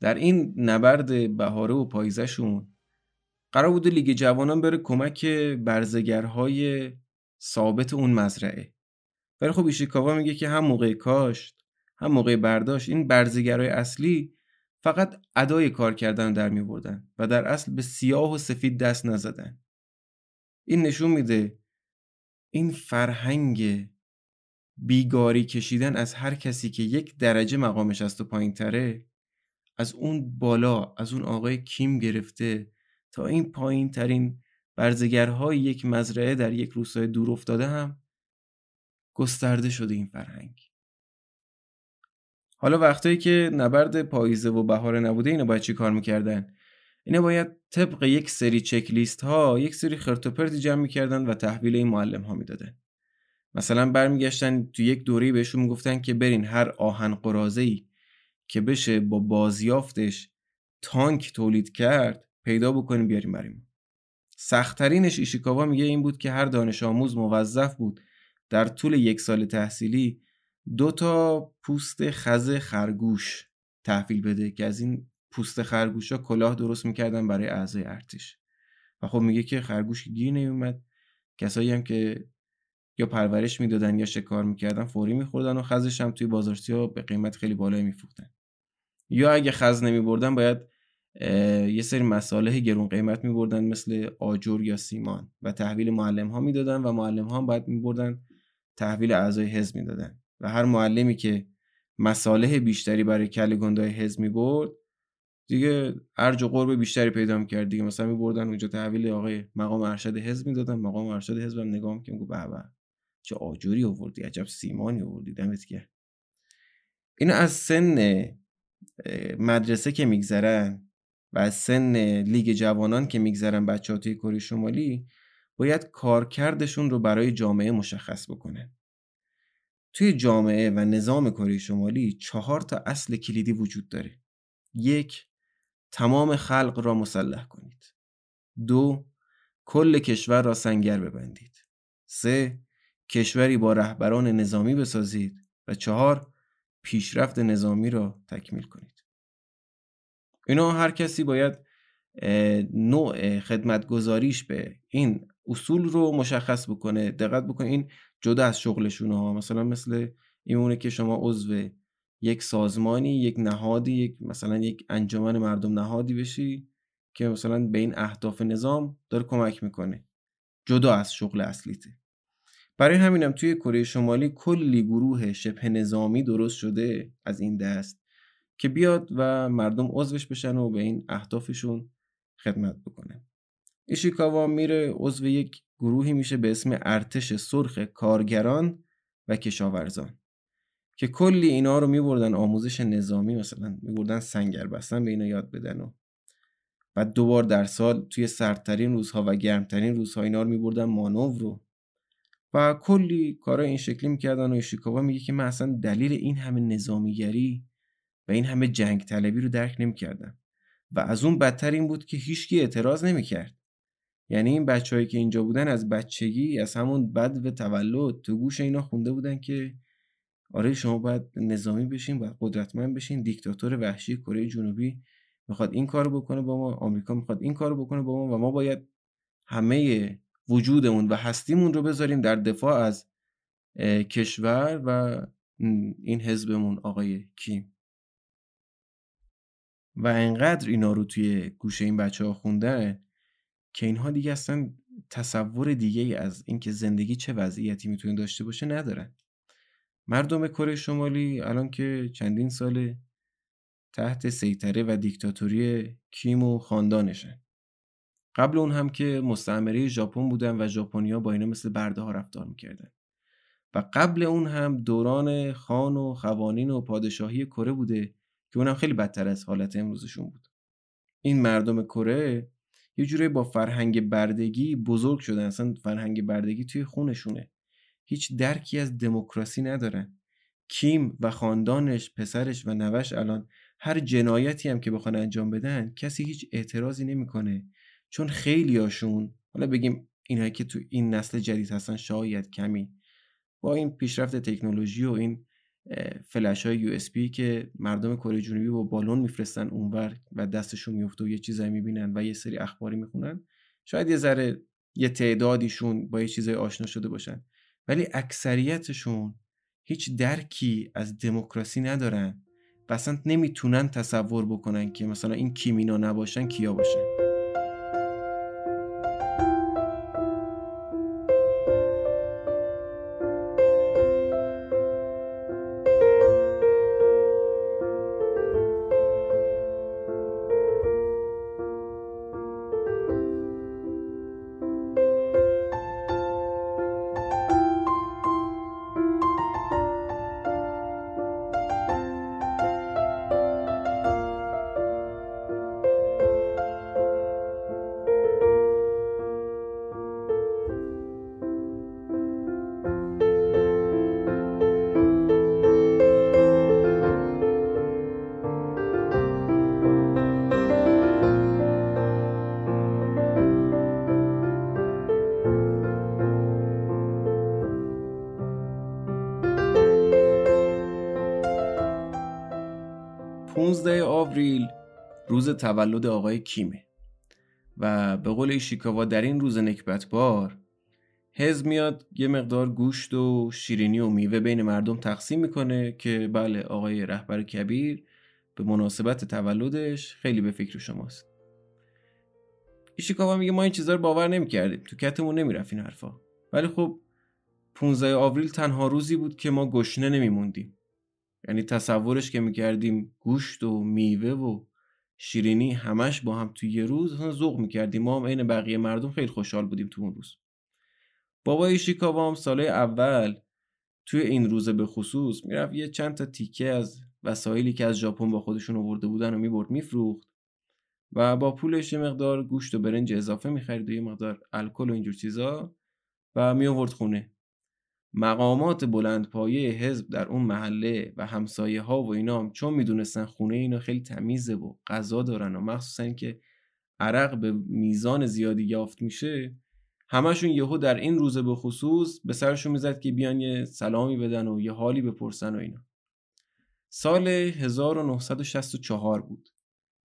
در این نبرد بهاره و پاییزشون قرار بوده لیگ جوانان بره کمک برزگرهای ثابت اون مزرعه. ولی خب ایشیکاوا میگه که هم موقع کاشت هم موقع برداشت این برزگرهای اصلی فقط ادای کار کردن در می بردن و در اصل به سیاه و سفید دست نزدن. این نشون میده این فرهنگ بیگاری کشیدن از هر کسی که یک درجه مقامش از تو پایین تره از اون بالا از اون آقای کیم گرفته تا این پایین ترین برزگرهای یک مزرعه در یک روستای دور افتاده هم گسترده شده این فرهنگ. حالا وقتایی که نبرد پاییزه و بهاره نبوده اینو باید چی کار می‌کردن؟ اینا باید طبق یک سری چک لیست ها یک سری خرتوپرتی جمع می‌کردن و تحویل این معلم ها می‌دادن. مثلا برمیگشتن تو یک دوره بهشون می‌گفتن که برین هر آهن قرازه ای که بشه با بازیافتش تانک تولید کرد پیدا بکنیم بیاریم بریم. سختترینش ایشیکاوا میگه این بود که هر دانش آموز موظف بود در طول یک سال تحصیلی دو تا پوست خز خرگوش تحویل بده که از این پوست خرگوشا کلاه درست می‌کردن برای اعضای ارتش. و خب میگه که خرگوش گیر نمیومد کسایی هم که یا پرورش می‌دادن یا شکار می‌کردن فوری میخوردن و خزش هم توی بازارسیا به قیمت خیلی بالایی میفروختن. یا اگه خز نمیبردن باید یه سری مساله گرون قیمت میبردن مثل آجر یا سیمان و تحویل معلم ها می‌دادن و معلم ها باید میبردن تحویل اعضای حزب می‌دادن. و هر معلمی که مساله بیشتری برای کل گندای حزب می‌برد دیگه ارج و قرب بیشتری پیدا می‌کرد دیگه. مثلا میبردن اونجا تحویل آقای مقام ارشد حزب می‌دادن. مقام ارشد حزب هم نگاه می‌کنم به به چه آجوری آوردی عجب سیمانی آوردی دمت گرم. اینا از سن مدرسه که میگذرن و از سن لیگ جوانان که میگذرن بچه ها توی کره شمالی باید کارکردشون رو برای جامعه مشخص بکنن. توی جامعه و نظام کره شمالی چهار تا اصل کلیدی وجود داره. یک تمام خلق را مسلح کنید. دو کل کشور را سنگر ببندید. سه کشوری با رهبران نظامی بسازید. و چهار پیشرفت نظامی را تکمیل کنید. اینا هر کسی باید نوع خدمتگذاریش به این اصول رو مشخص بکنه دقت بکنه. این جدا از شغلشون ها. مثلا مثل ایمونه که شما عضو یک سازمانی یک نهادی یک مثلا یک انجمن مردم نهادی بشی که مثلا به این اهداف نظام داره کمک می‌کنه. جدا از شغل اصلیته. برای همینم توی کره شمالی کلی گروه شبه نظامی درست شده از این دست که بیاد و مردم عضوش بشن و به این اهدافشون خدمت بکنه ایشیکاوا میره عضو یک گروهی میشه به اسم ارتش سرخ کارگران و کشاورزان. که کلی اینا رو میبردن آموزش نظامی مثلا میبردن سنگر بستن به اینا یاد بدن و بعد دوبار در سال توی سردترین روزها و گرمترین روزها اینا رو میبردن مانور رو. و کلی کارا این شکلی می‌کردن و ایشیکاوا میگه که من اصلا دلیل این همه نظامیگری و این همه جنگ طلبی رو درک نمی‌کردم. و از اون بدتر این بود که هیچکی اعتراض نمی‌کرد. یعنی این بچههایی که اینجا بودن از بچگی از همون بد و تولد تو گوش اینا خونده بودن که آره شما باید نظامی بشین باید قدرتمند بشین. دیکتاتور وحشی کره جنوبی می‌خواد این کارو بکنه با ما آمریکا می‌خواد این کارو بکنه با ما و ما باید همه وجودمون و هستیمون رو بذاریم در دفاع از کشور و این حزبمون آقای کیم. و انقدر اینا رو توی گوشه این بچه ها خونده که اینها دیگه اصلا تصور دیگه از اینکه زندگی چه وضعیتی می‌تونه داشته باشه ندارن. مردم کره شمالی الان که چندین سال تحت سیطره و دیکتاتوری کیم و خاندانشن. قبل اون هم که مستعمره ژاپن بودن و ژاپنیا با اینا مثل برده ها رفتار می‌کردن. و قبل اون هم دوران خان و خوانین و پادشاهی کره بوده که اونم خیلی بدتر از حالت امروزشون بود. این مردم کره یه جوری با فرهنگ بردگی بزرگ شدن. اصلا فرهنگ بردگی توی خونشونه. هیچ درکی از دموکراسی ندارن کیم و خاندانش پسرش و نوش الان هر جنایتی هم که بخوان انجام بدن کسی هیچ اعتراضی نمی‌کنه. چون خیلیاشون حالا بگیم اینهایی که تو این نسل جدید هستن شاید کمی با این پیشرفت تکنولوژی و این فلش های یو که مردم کره جنوبی با بالون میفرستن اونور و دستشون میفته و یه چیزایی می‌بینن و یه سری اخباری می‌خونن شاید یه ذره یه تعدادیشون با یه چیزای آشنا شده باشن. ولی اکثریتشون هیچ درکی از دموکراسی ندارن و اصلا نمی‌تونن تصور بکنن که مثلا این کیمینا نباشن کیا باشن. آوریل روز تولد آقای کیمه و به قول ایشیکاوا در این روز نکبتبار حزب میاد یه مقدار گوشت و شیرینی و میوه بین مردم تقسیم می‌کنه که بله آقای رهبر کبیر به مناسبت تولدش خیلی به فکر شماست. ایشیکاوا میگه ما این چیزا رو باور نمی‌کردیم تو کتمون نمی‌رفت این حرفا. ولی خب 15 آوریل تنها روزی بود که ما گشنه نمیموندیم. یعنی تصورش که می‌کردیم گوشت و میوه و شیرینی همش با هم توی یه روز ذوق می‌کردیم. ما هم عین بقیه مردم خیلی خوشحال بودیم تو اون روز. بابای ایشیکاوا هم سالهای اول توی این روزه به خصوص می‌رفت یه چند تا تیکه از وسایلی که از ژاپن با خودشون آورده بودن و می‌برد میفروخت و با پولش یه مقدار گوشت و برنج اضافه می‌خرید و یه مقدار الکل و اینجور چیزا و می آورد خونه. مقامات بلند پایه حزب در اون محله و همسایه ها و اینا هم چون می‌دونستن خونه اینا خیلی تمیزه و غذا دارن و مخصوصا که عرق به میزان زیادی یافت میشه همشون یهو در این روزه به خصوص به سرشون می‌زد که بیان یه سلامی بدن و یه حالی بپرسن و اینا. سال 1964 بود.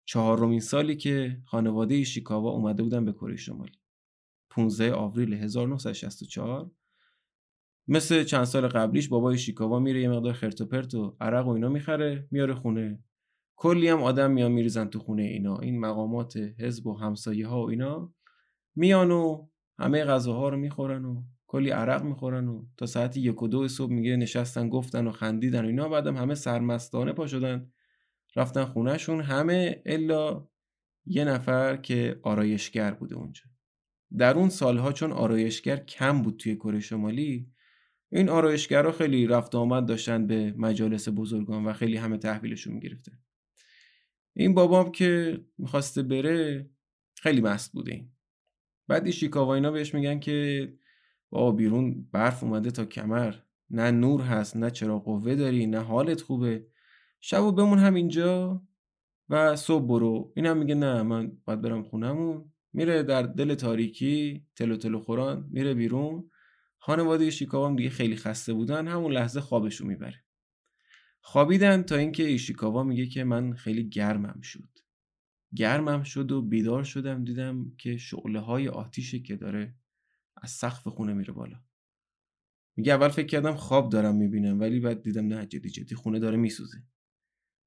چهارمین سالی که خانواده شیکاوا اومده بودن به کره شمالی. 15 آوریل 1964 مثل چند سال قبلیش بابای شیکاوا میره یه مقدار خرت و پرت و عرق و اینا می‌خره میاره خونه. کلی هم آدم میان میریزن تو خونه اینا. این مقامات حزب و همسایه ها و اینا میان و همه غذاها رو می‌خورن و کلی عرق می‌خورن و تا ساعت یک و دو صبح میگه نشستن گفتن و خندیدن و اینا. بعدم همه سرمستانه پا شدن. رفتن خونهشون. همه الا یه نفر که آرایشگر بوده اونجا. در اون سالها چون آرایشگر کم بود توی کره شمالی این آرایشگرها خیلی رفت آمد داشتن به مجالس بزرگان و خیلی همه تحویلشون می‌گرفتن. این بابام که می‌خواسته بره خیلی مست بوده این. بعد ایشیکاوا اینا بهش میگن که بابا بیرون برف اومده تا کمر. نه نور هست نه چرا قوه داری نه حالت خوبه. شب و بمون همینجا و صبح برو. این هم میگه نه من باید برم خونمون میره در دل تاریکی تلو تلو خوران میره بیرون. خانواده شیکاوا هم دیگه خیلی خسته بودن همون لحظه خوابشو می‌بره. خوابیدن تا اینکه ایشیکاوا میگه که من خیلی گرمم شد. گرمم شد و بیدار شدم دیدم که شعله های آتیشه که داره از سقف خونه میره بالا. میگه اول فکر کردم خواب دارم می‌بینم ولی بعد دیدم نه جدی جدی خونه داره میسوزه.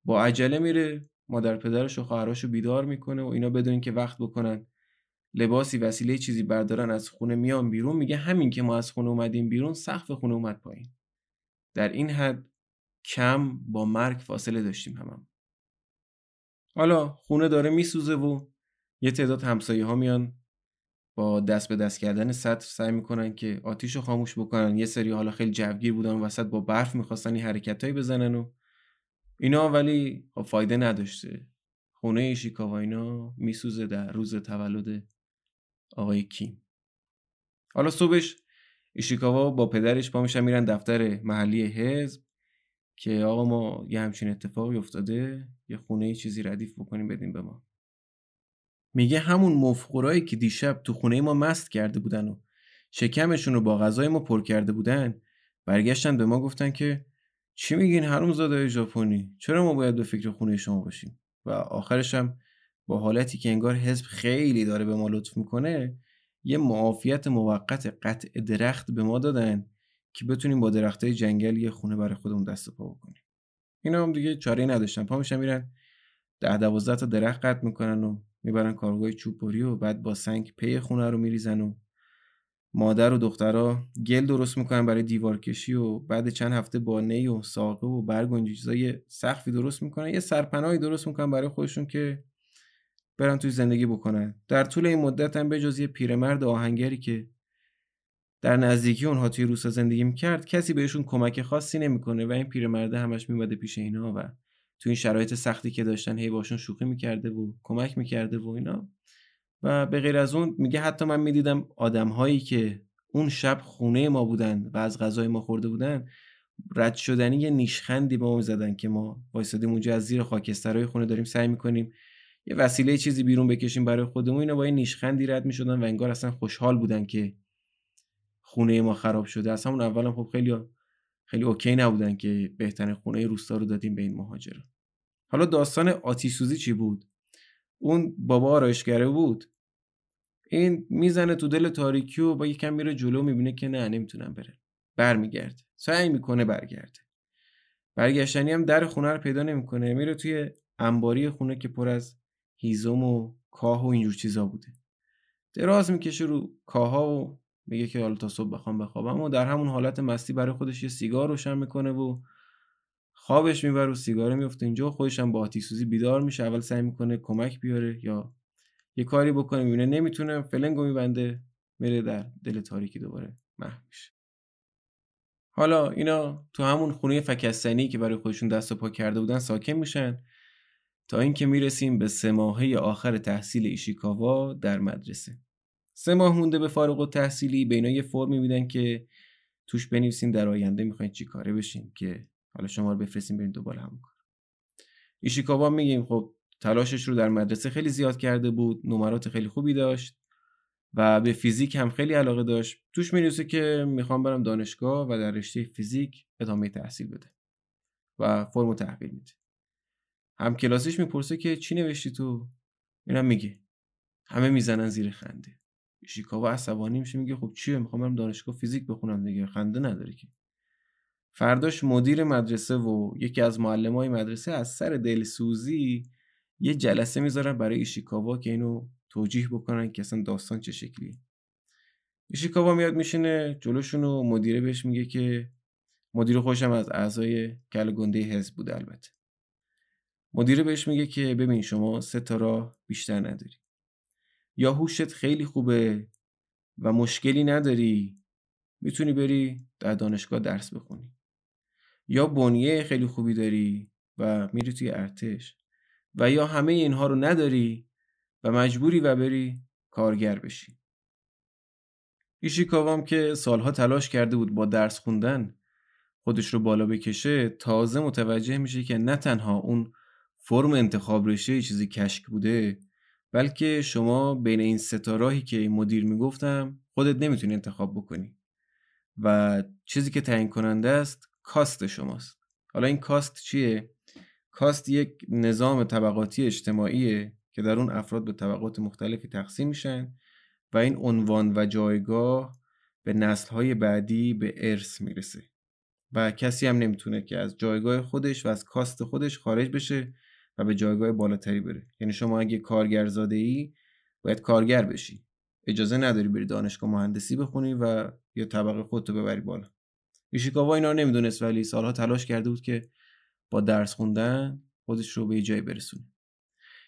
با عجله میره مادر پدرش و خواهراشو بیدار می‌کنه و اینا بدون که وقت بکنن لباسی وسیله چیزی بردارن از خونه میان بیرون میگه همین که ما از خونه اومدیم بیرون سقف خونه اومد پایین. در این حد کم با مرگ فاصله داشتیم همم حالا خونه داره میسوزه و یه تعداد همسایه ها میان. با دست به دست کردن سطر سعی می‌کنن که آتیش رو خاموش بکنن. یه سری حالا خیلی جوگیر بودن و وسط با برف می‌خواستن این حرکتهایی بزنن و اینا ولی خب فایده نداشته. خونه ایشیکاوا اینا میسوزه در روز تولد آقای کیم حالا صبحش ایشیکاوا با پدرش پا میشن میرن دفتر محلی حزب که آقا ما یه همچین اتفاقی افتاده یه خونه چیزی ردیف بکنیم بدیم به ما. میگه همون مفخورایی که دیشب تو خونه ما مست کرده بودن و شکمشون رو با غذای ما پر کرده بودن برگشتن به ما گفتن که چی میگین هرون زاده ژاپنی؟ چرا ما باید به فکر خونه شما باشیم؟ و آخرش هم با حالتی که انگار حزب خیلی داره به ما لطف می‌کنه یه معافیت موقت قطع درخت به ما دادن که بتونیم با درختای جنگل یه خونه برای خودمون دست پا بکنیم. اینا هم دیگه چاره نداشتن. پا میشن میرن ده دوازده تا درخت قطع می‌کنن و می‌برن کارگاه چوببری و بعد با سنگ پی خونه رو میریزن و مادر و دخترها گل درست می‌کنن برای دیوار کشی و بعد چند هفته با نی و ساقه و برگ و اینجور چیزا یه سقفی درست می‌کنن یه سرپناهی درست می‌کنن برای خودشون که برن توی زندگی بکنن. در طول این مدت هم بجز یه پیرمرد آهنگری که در نزدیکی اونها توی روسا زندگی می‌کرد کسی بهشون کمک خاصی نمی‌کنه و این پیرمرده همش میمده پیش اینا و تو این شرایط سختی که داشتن هی باشون شوخی می‌کرده و کمک می‌کرده و اینا. و به غیر از اون میگه حتی من می‌دیدم آدم هایی که اون شب خونه ما بودن و از غذای ما خورده بودن رد شدنی یه نیشخندی به ما می‌زدن که ما وایسادیم اونجا از زیر خاکسترهای خونه داریم سعی می‌کنیم یه وسیله چیزی بیرون بکشیم برای خودمون اینا با یه نیشخندی رد می‌شدن و انگار اصلا خوشحال بودن که خونه ما خراب شده. از همون اولم خب خیلی خیلی اوکی نبودن که بهترین خونه روستا رو دادیم به این مهاجران حالا داستان آتیسوزی چی بود؟ اون بابا آرایشگره بود. این می‌زنه تو دل تاریکی و با یکم میره جلو می‌بینه که نه نمی‌تونم بره برمیگرده. سعی می‌کنه برگرده. برگشتنی هم در خونه رو پیدا نمی‌کنه. میره توی انباری خونه که پر از هیزم و کاه و اینجور چیزا بوده. دراز می‌کشه رو کاها و میگه که حالا تا صبح بخوام بخوابم و در همون حالت مستی برای خودش یه سیگار روشن می‌کنه و خوابش می‌بره و سیگار میفته اینجا خودش هم با سوزی بیدار میشه اول سعی می‌کنه کمک بیاره یا یه کاری بکنه می‌بینه نمی‌تونه فلنگو میبنده میره در دل تاریکی دوباره محو میشه. حالا اینا تو همون خونه فکستنی که برای خودشون دست و پا کرده بودن ساکن میشن. تا اینکه می‌رسیم به سه ماهه آخر تحصیل ایشیکاوا در مدرسه. سه ماه مونده به فارغ و تحصیلی به اینا یه فرمی میدن که توش بنویسین در آینده می‌خواین چی کاره بشین که حالا شما رو بفرستیم برین دنبال همون کار. ایشیکاوا میگیم خب تلاشش رو در مدرسه خیلی زیاد کرده بود نمرات خیلی خوبی داشت و به فیزیک هم خیلی علاقه داشت. توش می‌رسه که می‌خوام برم دانشگاه و در رشته فیزیک ادامه تحصیل بده و فرمو تحویل میده. هم کلاسیش می‌پرسه که چی نوشتی تو؟ اینم میگه. همه می‌زنن زیر خنده. شیکاوا عصبانی میشه میگه خب چیه؟ می‌خوام برم دانشگاه فیزیک بخونم دیگه. خنده نداره که. فرداش مدیر مدرسه و یکی از های مدرسه از سر دلسوزی یه جلسه می‌ذارن برای ایشیکاوا که اینو توجیه بکنن که اصلا داستان چه شکلیه. ایشیکاوا میاد میشینه جلوشون و مدیره بهش میگه که مدیر خوشم از اعضای کل گنده حزب بوده البته. مدیره بهش میگه که ببین شما سه تا راه بیشتر نداری. یا هوشت خیلی خوبه و مشکلی نداری می‌تونی بری در دانشگاه درس بخونی. یا بنیه خیلی خوبی داری و میری توی ارتش و یا همه اینها رو نداری و مجبوری و بری کارگر بشی. ایشیکاوام که سالها تلاش کرده بود با درس خوندن خودش رو بالا بکشه تازه متوجه میشه که نه تنها اون فرم انتخاب رشته چیزی کشک بوده بلکه شما بین این ستاراهی که مدیر می‌گفتم خودت نمی‌تونی انتخاب بکنی. و چیزی که تعیین کننده است کاست شماست. حالا این کاست چیه؟ کاست یک نظام طبقاتی اجتماعیه که در اون افراد به طبقات مختلفی تقسیم میشن و این عنوان و جایگاه به نسلهای بعدی به ارث می‌رسه. و کسی هم نمی‌تونه که از جایگاه خودش و از کاست خودش خارج بشه به جایگاه بالاتری بره. یعنی شما اگه کارگرزاده ای باید کارگر بشی. اجازه نداری بری دانشگاه مهندسی بخونی و یا طبقه خودتو ببری بالا. ایشیکاوا اینا نمی‌دونست ولی سالها تلاش کرده بود که با درس خوندن خودش رو به جای برسونه.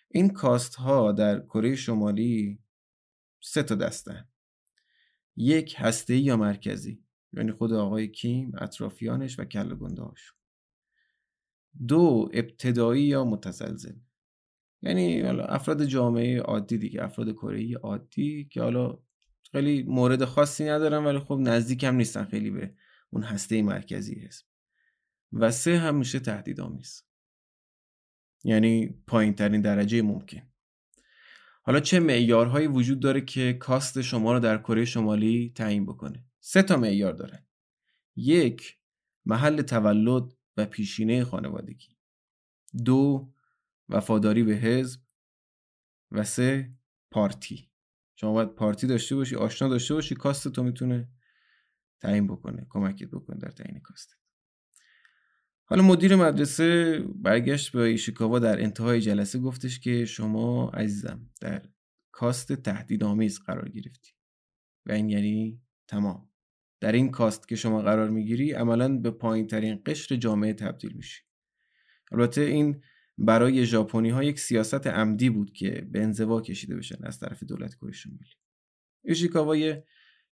این کاست ها در کره شمالی سه تا دستن. یک هسته یا مرکزی. یعنی خود آقای کیم اطرافیانش و کل گنده دو ابتدایی یا متزلزل. یعنی حالا افراد جامعه عادی دیگه افراد کره عادی که حالا خیلی مورد خاصی ندارن ولی خب نزدیک هم نیستن خیلی به اون هسته مرکزی هست و سه هم میشه تهدیدآمیز. یعنی پایین ترین درجه ممکن. حالا چه معیارهایی وجود داره که کاست شما رو در کره شمالی تعیین بکنه؟ سه تا معیار داره یک محل تولد و پیشینه خانوادگی. دو وفاداری به حزب. و سه پارتی. شما باید پارتی داشته باشی آشنا داشته باشی کاست تو می‌تونه تعیین بکنه کمکت بکنه در تعیین کاست حالا مدیر مدرسه برگشت به ایشیکاوا در انتهای جلسه گفتش که شما عزیزم در کاست تهدیدآمیز قرار گرفتی. و این یعنی تمام. در این کاست که شما قرار می‌گیری عملا به پایین ترین قشر جامعه تبدیل میشی. البته این برای ژاپنی ها یک سیاست عمدی بود که به انزوا کشیده بشن از طرف دولت کره شمالی. ایشیکاوا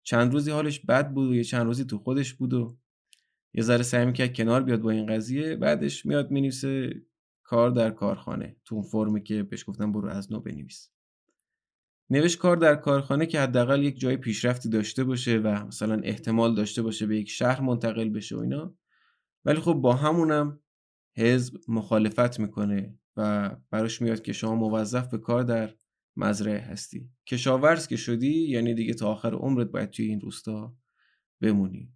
چند روزی حالش بد بود و یه چند روزی تو خودش بود و یه ذره سعی می‌کرد کنار بیاد با این قضیه بعدش میاد می‌نویسه کار در کارخانه تو اون فرمی که بهش گفتم برو از نو بنویس. نوشت کار در کارخانه که حداقل یک جای پیشرفتی داشته باشه و مثلا احتمال داشته باشه به یک شهر منتقل بشه و اینا. ولی خب با همونم حزب مخالفت می‌کنه و براش میاد که شما موظف به کار در مزرعه هستی. کشاورز که شدی یعنی دیگه تا آخر عمرت باید توی این روستا بمونی.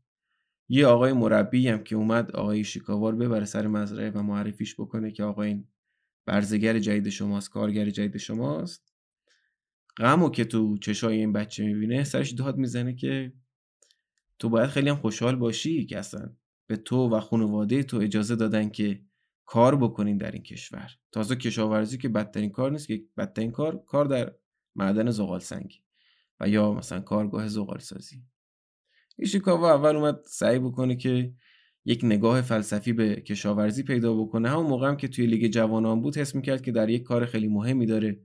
یه آقای مربی هم که اومد آقای شیکاوار ببره سر مزرعه و معرفیش بکنه که آقا این برزگر جدید شماست کارگر جدید شماست. غم و که تو چشای این بچه می‌بینه سرش داد می‌زنه که تو باید خیلی هم خوشحال باشی که اصلا به تو و خانواده تو اجازه دادن که کار بکنین در این کشور. تازه کشاورزی که بدترین کار نیست که بدترین کار کار در معدن زغال سنگی و یا مثلا کارگاه زغال سازی. ایشیکاوا اول اومد سعی بکنه که یک نگاه فلسفی به کشاورزی پیدا بکنه. همون موقع هم که توی لیگ جوانان بود حس می‌کرد که در یک کار خیلی مهمی داره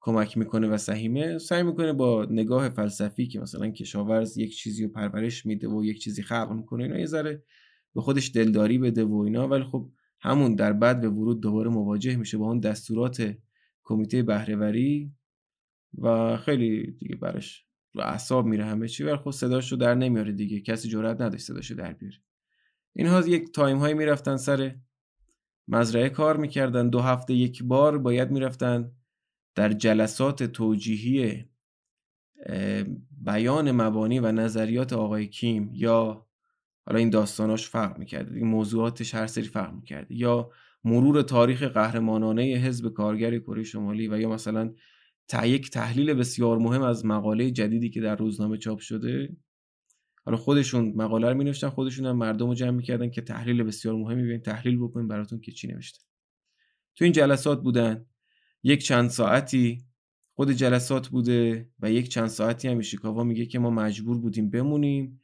کمک می‌کنه و سهیمه سعی می‌کنه با نگاه فلسفی که مثلا کشاورز یک چیزی رو پرورش میده و یک چیزی خلق می‌کنه اینا یه ذره به خودش دلداری بده و اینا. ولی خب همون در بعد به ورود دوباره مواجه میشه با اون دستورات کمیته بهرهوری و خیلی دیگه برش رو اعصاب میره همه چی. ولی خب صداشو در نمیاره دیگه. کسی جرئت نداشت صداشو در بیاره. اینها یک تایم هایی می‌رفتن سر مزرعه کار می‌کردن. دو هفته یک بار باید می‌رفتن. در جلسات توجیهی بیان مبانی و نظریات آقای کیم یا حالا این داستاناش فرق می‌کرده این موضوعاتش هر سری فرق می‌کرده یا مرور تاریخ قهرمانانه حزب کارگر کره شمالی و یا مثلا یک تحلیل بسیار مهم از مقاله جدیدی که در روزنامه چاپ شده. حالا خودشون مقاله رو می خودشون هم مردم رو جمع می‌کردن که تحلیل بسیار مهمی بیاین تحلیل بکنیم براتون که چی نوشته. تو این جلسات بودن یک چند ساعتی خود جلسات بوده و یک چند ساعتی هم ایشیکاوا میگه که ما مجبور بودیم بمونیم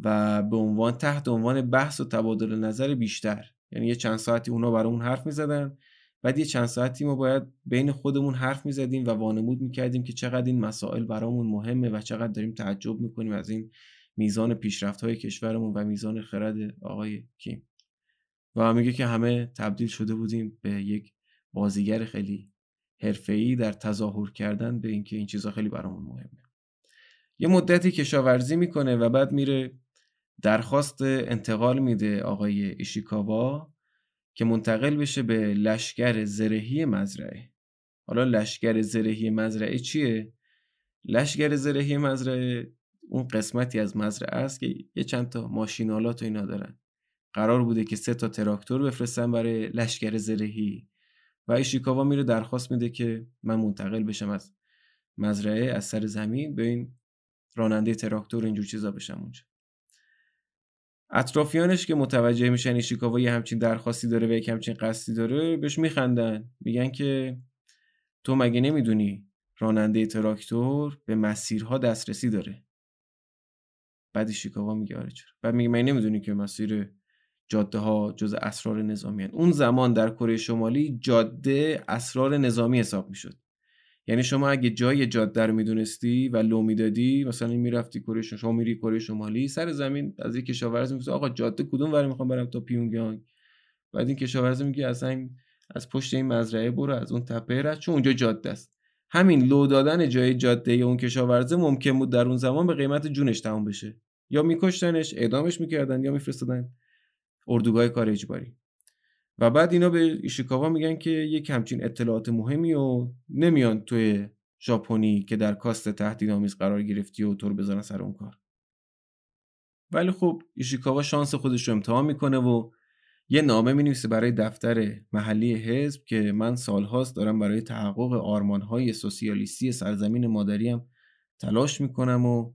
و به عنوان تحت عنوان بحث و تبادل نظر بیشتر. یعنی یه چند ساعتی اونا برامون حرف می‌زدن بعد یه چند ساعتی ما باید بین خودمون حرف می‌زدیم و وانمود می‌کردیم که چقدر این مسائل برامون مهمه و چقدر داریم تعجب می‌کنیم از این میزان پیشرفت های کشورمون و میزان خرد آقای کیم. و میگه که همه تبدیل شده بودیم به یک بازیگر خیلی حرفه‌ای در تظاهر کردن به اینکه این چیزا خیلی برامون مهمه. یه مدتی کشاورزی می‌کنه و بعد میره درخواست انتقال میده آقای ایشیکاوا که منتقل بشه به لشکر زرهی مزرعه. حالا لشکر زرهی مزرعه چیه؟ لشکر زرهی مزرعه اون قسمتی از مزرعه است که یه چند تا ماشینالات و اینا دارن. قرار بوده که سه تا تراکتور بفرستن برای لشکر زرهی. و ایشیکاوا میره درخواست میده که من منتقل بشم از مزرعه از سر زمین به این راننده تراکتور اینجور چیزا بشم اونجا. اطرافیانش که متوجه میشن ایشیکاوا یه همچین درخواستی داره و یک همچین قصدی داره بهش میخندن. میگن که تو مگه نمی‌دونی راننده تراکتور به مسیرها دسترسی داره؟ بعد ایشیکاوا میگه آره چرا؟ بعد میگه من نمی‌دونی که مسیر جاده ها جز اسرار نظامی هن. اون زمان در کره شمالی جاده اسرار نظامی حساب می‌شد. یعنی شما اگه جای جاده رو می‌دونستی و لو می‌دادی مثلا می‌رفتی کره شما میری کره شمالی سر زمین از یک کشاورز می‌گفت آقا جاده کدوم ور می‌خوام برم تا پیونگیانگ؟ بعد این کشاورز میگه اصلا از پشت این مزرعه برو از اون تپه رد چون اونجا جاده است. همین لو دادن جای جاده یا اون کشاورزه ممکن بود در اون زمان به قیمت جونش تموم بشه. یا میکشتنش اعدامش می‌کردن یا میفرستادن. اردوگاه کار اجباری. و بعد اینا به ایشیکاوا میگن که یک همچین اطلاعات مهمی و نمیان توی ژاپنی که در کاست تهدیدآمیز قرار گرفتی و طور بذارن سر اون کار. ولی خب ایشیکاوا شانس خودش رو امتحان می‌کنه و یه نامه می برای دفتر محلی حزب که من سالهاست دارم برای تحقق آرمانهای سوسیالیستی سرزمین مادریم تلاش می‌کنم و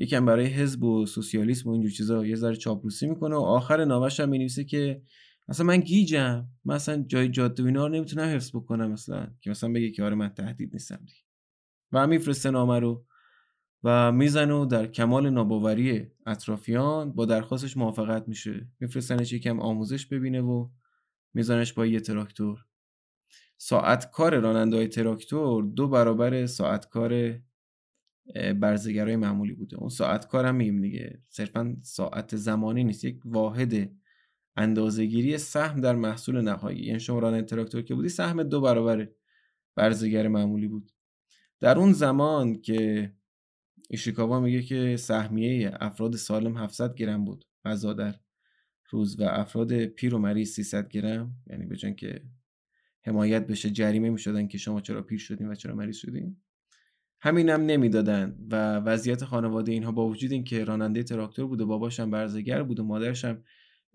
یکم برای حزب و سوسیالیسم و اینجور چیزا یه ذره چاپلوسی می‌کنه و آخر نامش هم می‌نویسه که مثلا من گیجم مثلا جای جاده اینا رو نمی‌تونم حفظ بکنم مثلا که مثلا بگه که آره من تهدید نیستم دیگه. و میفرسته نامه رو و می‌زنه و در کمال ناباوری اطرافیان با درخواستش موافقت میشه. میفرستنش یکم آموزش ببینه و میزنش با یه تراکتور. ساعت کار راننده تراکتور دو برابر ساعت کار برزگرای معمولی بوده. اون ساعت کار هم میگیم دیگه. صرفا ساعت زمانی نیست. یک واحد اندازهگیری سهم در محصول نهایی. یعنی شما راننده تراکتور که بودی سهم دو برابر برزگر معمولی بود. در اون زمان که ایشیکاوا میگه که سهمیه افراد سالم 700 گرم بود. غذا در روز و افراد پیر و مریض 300 گرم. یعنی به که حمایت بشه جریمه می‌شدن که شما چرا پیر شدین و چرا مریض شدین. همینم هم نمی‌دادن و وضعیت خانواده اینها با وجود اینکه راننده تراکتور بود و باباشم برزگر بود و مادرشم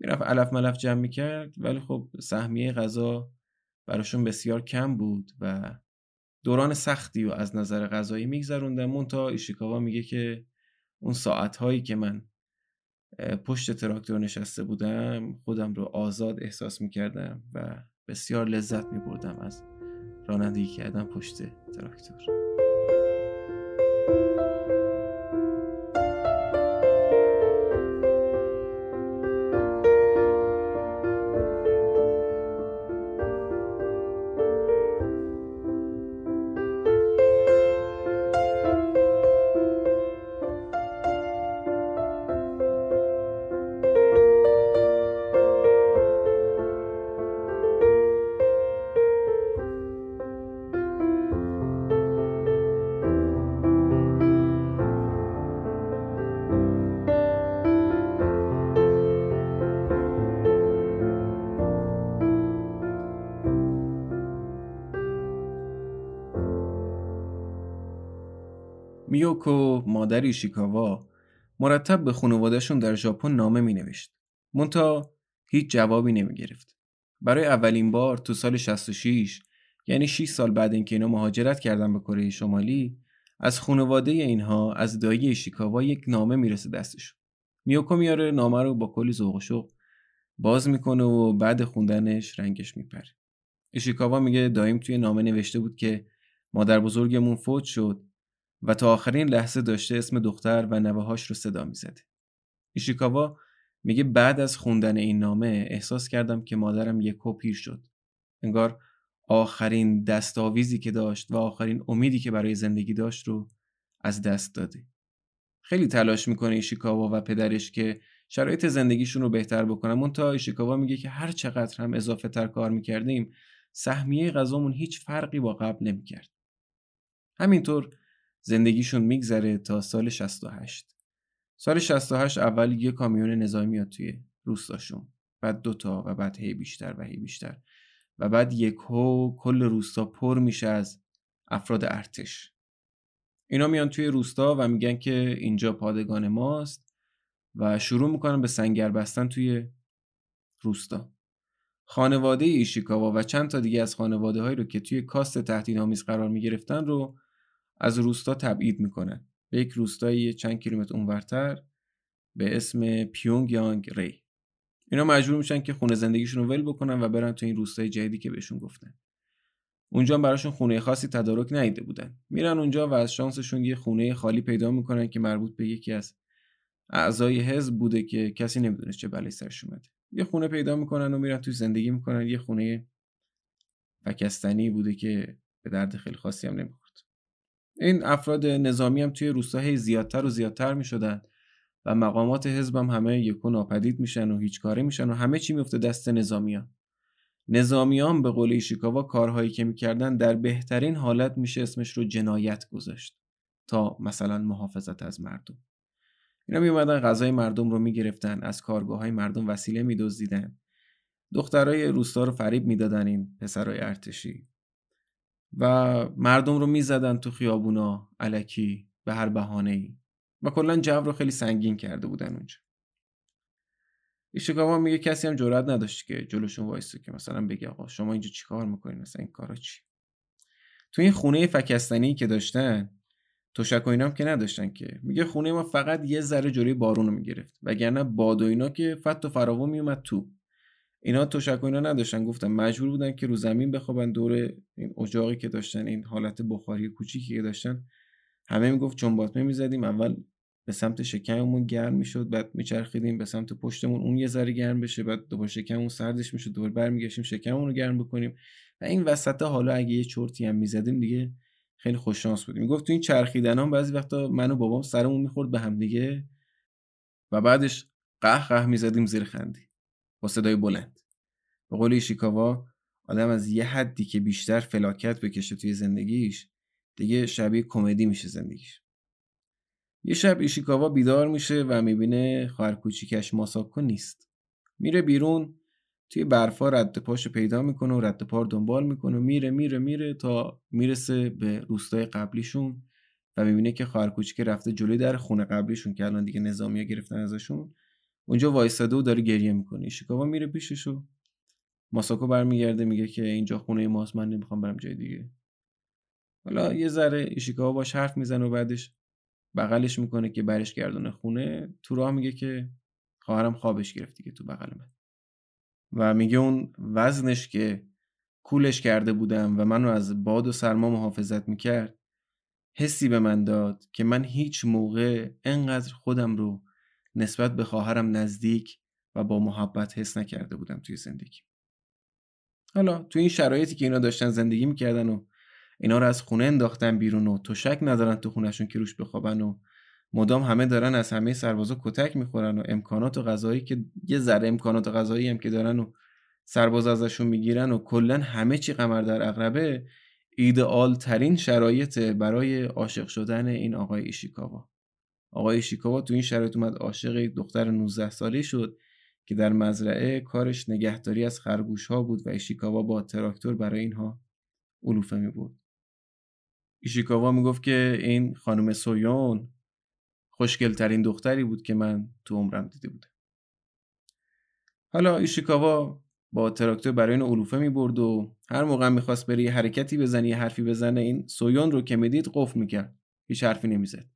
می‌رفت علف ملف جمع می‌کرد ولی خب سهمیه غذا براشون بسیار کم بود و دوران سختی و از نظر غذایی میگذروندم مونتا ایشیکاوا میگه که اون ساعت هایی که من پشت تراکتور نشسته بودم خودم رو آزاد احساس می‌کردم و بسیار لذت میبردم از رانندگی کردن پشت تراکتور. مادر ایشیکاوا مرتب به خانوادهشون در ژاپن نامه می نوشت. مونتا هیچ جوابی نمی گرفت. برای اولین بار تو سال 66 یعنی 6 سال بعد اینکه اینا مهاجرت کردن به کره شمالی از خانواده اینها از دایی ایشیکاوا یک نامه می‌رسه دستشون. میوکو میاره نامه رو با کلی ذوق و شوق باز می‌کنه و بعد خوندنش رنگش میپره. ایشیکاوا میگه دایم توی نامه نوشته بود که مادر بزرگمون فوت شد و تا آخرین لحظه داشته اسم دختر و نوههاش رو صدا می‌زده. ایشیکاوا میگه بعد از خوندن این نامه احساس کردم که مادرم یکو پیر شد. انگار آخرین دستاویزی که داشت و آخرین امیدی که برای زندگی داشت رو از دست داده. خیلی تلاش می‌کنه ایشیکاوا و پدرش که شرایط زندگیشون رو بهتر بکنن. تا ایشیکاوا میگه که هر چقدر هم اضافه تر کار می‌کردیم سهمیه غذامون هیچ فرقی با قبل نمی‌کرد. همینطور زندگیشون میگذره تا سال 68 سال 68 اول یه کامیون نظامی میاد توی روستاشون. بعد دوتا و بعد هی بیشتر و هی بیشتر. و بعد یک هو کل روستا پر میشه از افراد ارتش. اینا میان توی روستا و میگن که اینجا پادگان ماست و شروع می‌کنن به سنگر بستن توی روستا. خانواده ایشیکاوا و چند تا دیگه از خانواده هایی رو که توی کاست تهدیدآمیز قرار می‌گرفتن رو از روستا تبعید می‌کنن به یک روستایی چند کیلومتر اونورتر به اسم پیونگ یانگ ری. اینا مجبور میشن که خونه زندگیشون رو ول بکنن و برن تو این روستای جدیدی که بهشون گفتن. اونجا براشون خونه خاصی تدارک نیده بودن. میرن اونجا و از شانسشون یه خونه خالی پیدا می‌کنن که مربوط به یکی از اعضای حزب بوده که کسی نمی‌دونه چه بلایی سرش اومده. یه خونه پیدا می‌کنن و میرن توی زندگی می‌کنن. یه خونه فکستنی بوده که به درد خیلی خاصی هم نمی‌خورد این افراد نظامی هم توی روستا زیادتر و زیادتر می شدن و مقامات حزب هم همه یکو ناپدید میشن و هیچ کاری میشن و همه چی میفته دست نظامیان. نظامیان به قول ایشیکاوا کارهایی که می‌کردن در بهترین حالت میشه اسمش رو جنایت گذاشت تا مثلا محافظت از مردم. اینا میومدن غذای مردم رو می‌گرفتن از کارگاه های مردم وسیله میدزدیدن. دخترای روستا رو فریب می‌دادن این پسرای ارتشی. و مردم رو می‌زدن تو خیابونا علکی به هر بهانه ای و کلا جو رو خیلی سنگین کرده بودن اونجا. ایشیکاوا میگه کسی هم جرئت نداشت که جلوشون وایسه که مثلا بگه آقا شما اینجا چیکار می‌کنین؟ مثلا این کارا چی؟ تو این خونه فکستنی که داشتن تشک و اینا هم که نداشتن که. میگه خونه ما فقط یه ذره جلوی بارون رو می‌گرفت وگرنه باد و اینا که فت و فراوون میومد تو. اینا تشک و اینا نداشتن. گفتم مجبور بودن که رو زمین بخوابن دور این اجاقی که داشتن این حالت بخاری کوچیکی که داشتن. همه می‌گفت چنباتمه می‌زدیم. اول به سمت شکممون گرم می‌شد بعد میچرخیدیم به سمت پشتمون. اون یه ذره گرم بشه بعد دوباره شکممون سردش می‌شد. دوباره برمیگشتیم شکممون رو گرم بکنیم. و این وسط حالا اگه یه چرتی هم می‌زدیم دیگه خیلی خوش شانس بودیم می‌گفت تو این چرخیدن هم بعضی وقتا من و بابام سرمون می‌خورد به هم دیگه. و بعدش قه قه می‌زدیم زیر خندی. با صدای بلند. به قول ایشیکاوا آدم از یه حدی که بیشتر فلاکت بکشه توی زندگیش دیگه شبیه کمدی میشه زندگیش. یه شب ایشیکاوا بیدار میشه و می‌بینه خواهر کوچیکش ماساکو نیست. میره بیرون توی برفا رد پاشو پیدا می‌کنه و رد پار دنبال می‌کنه. و میره میره میره تا می‌رسه به روستای قبلیشون و می‌بینه که خواهر کوچیک رفته جلوی در خونه قبلیشون که الان دیگه نظامی گرفتن ازشون. اونجا وایساده و داره گریه می‌کنه. ایشیکاوا میره پیششو. ماساکو برمیگرده میگه که اینجا خونه ماست من نمی‌خوام برم جای دیگه. حالا یه ذره ایشیکاوا باش حرف می‌زنه و بعدش بغلش می‌کنه که برش گردونه خونه. تو راه میگه که خواهرم خوابش گرفتی که تو بغل من. و میگه اون وزنش که کولش کرده بودم و منو از باد و سرما محافظت می‌کرد حسی به من داد که من هیچ موقع انقدر خودم رو نسبت به خواهرم نزدیک و با محبت حس نکرده بودم توی زندگی حالا تو این شرایطی که اینا داشتن زندگی می‌کردن و اینا رو از خونه انداختن بیرون و تو شک ندارن تو خونشون که روش بخوابن و مدام همه دارن از همه سربازا کتک می‌خورن و امکانات و غذایی که یه ذره امکانات غذایی هم که دارن و سرباز ازشون می‌گیرن و کلا همه چی قمر در اقربه ایدئال ترین شرایط برای عاشق شدن این آقای ایشیکاوا. آقای ایشیکاوا تو این شرایط اومد عاشق دختر 19 ساله شد. که در مزرعه کارش نگهداری از خرگوش ها بود و ایشیکاوا با تراکتور برای اینها علوفه می بود. ایشیکاوا می‌گفت که این خانم سویون خوشگلترین دختری بود که من تو عمرم دیده بودم. حالا ایشیکاوا با تراکتور برای این علوفه می برد و هر موقع می‌خواست بری حرکتی بزنه یه حرفی بزنه این سویون رو که می‌دید قفل می‌کرد هیچ حرفی نمی‌زد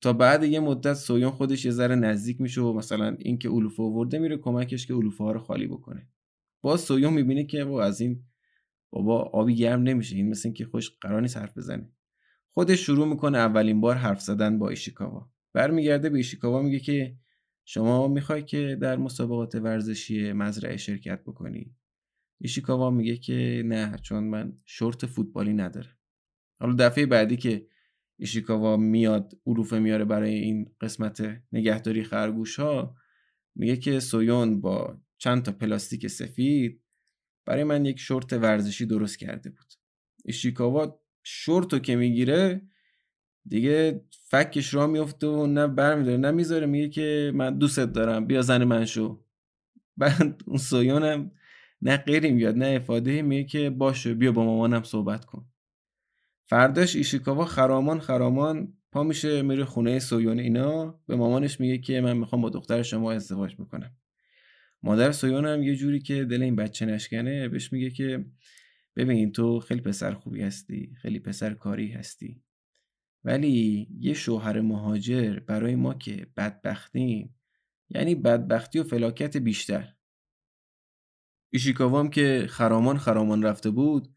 تا بعد یه مدت سویون خودش یه ذره نزدیک میشه و مثلا اینکه علوفه آورده میره کمکش که علوفه ها رو خالی بکنه. باز سویون می‌بینه که با از این بابا آبی گرم نمیشه این مثل اینکه خوش قرار نیست حرف بزنه. خودش شروع می‌کنه اولین بار حرف زدن با ایشیکاوا. برمیگرده به ایشیکاوا میگه که شما می‌خوای که در مسابقات ورزشی مزرعه شرکت بکنی؟ ایشیکاوا میگه که نه چون من شورت فوتبالی نداره حالا دفعه بعدی که ایشیکاوا میاد علوفه میاره برای این قسمت نگهداری خرگوش ها میگه که سویون با چند تا پلاستیک سفید برای من یک شورت ورزشی درست کرده بود. ایشیکاوا شورتو که می‌گیره دیگه فکش را میفته و نه برمیداره نه می‌ذاره. میگه که من دوستت دارم بیا زن من شو. بعد اون سویونم نه غیری میاد نه افاده میگه که باشه بیا با مامانم صحبت کن. فرداش ایشیکاوا خرامان خرامان پا میشه میره خونه سویون اینا. به مامانش میگه که من می‌خوام با دختر شما ازدواج می‌کنم مادر سویون هم یه جوری که دل این بچه نشکنه بهش میگه که ببین تو خیلی پسر خوبی هستی خیلی پسر کاری هستی. ولی یه شوهر مهاجر برای ما که بدبختیم یعنی بدبختی و فلاکت بیشتر. ایشیکاوام که خرامان خرامان رفته بود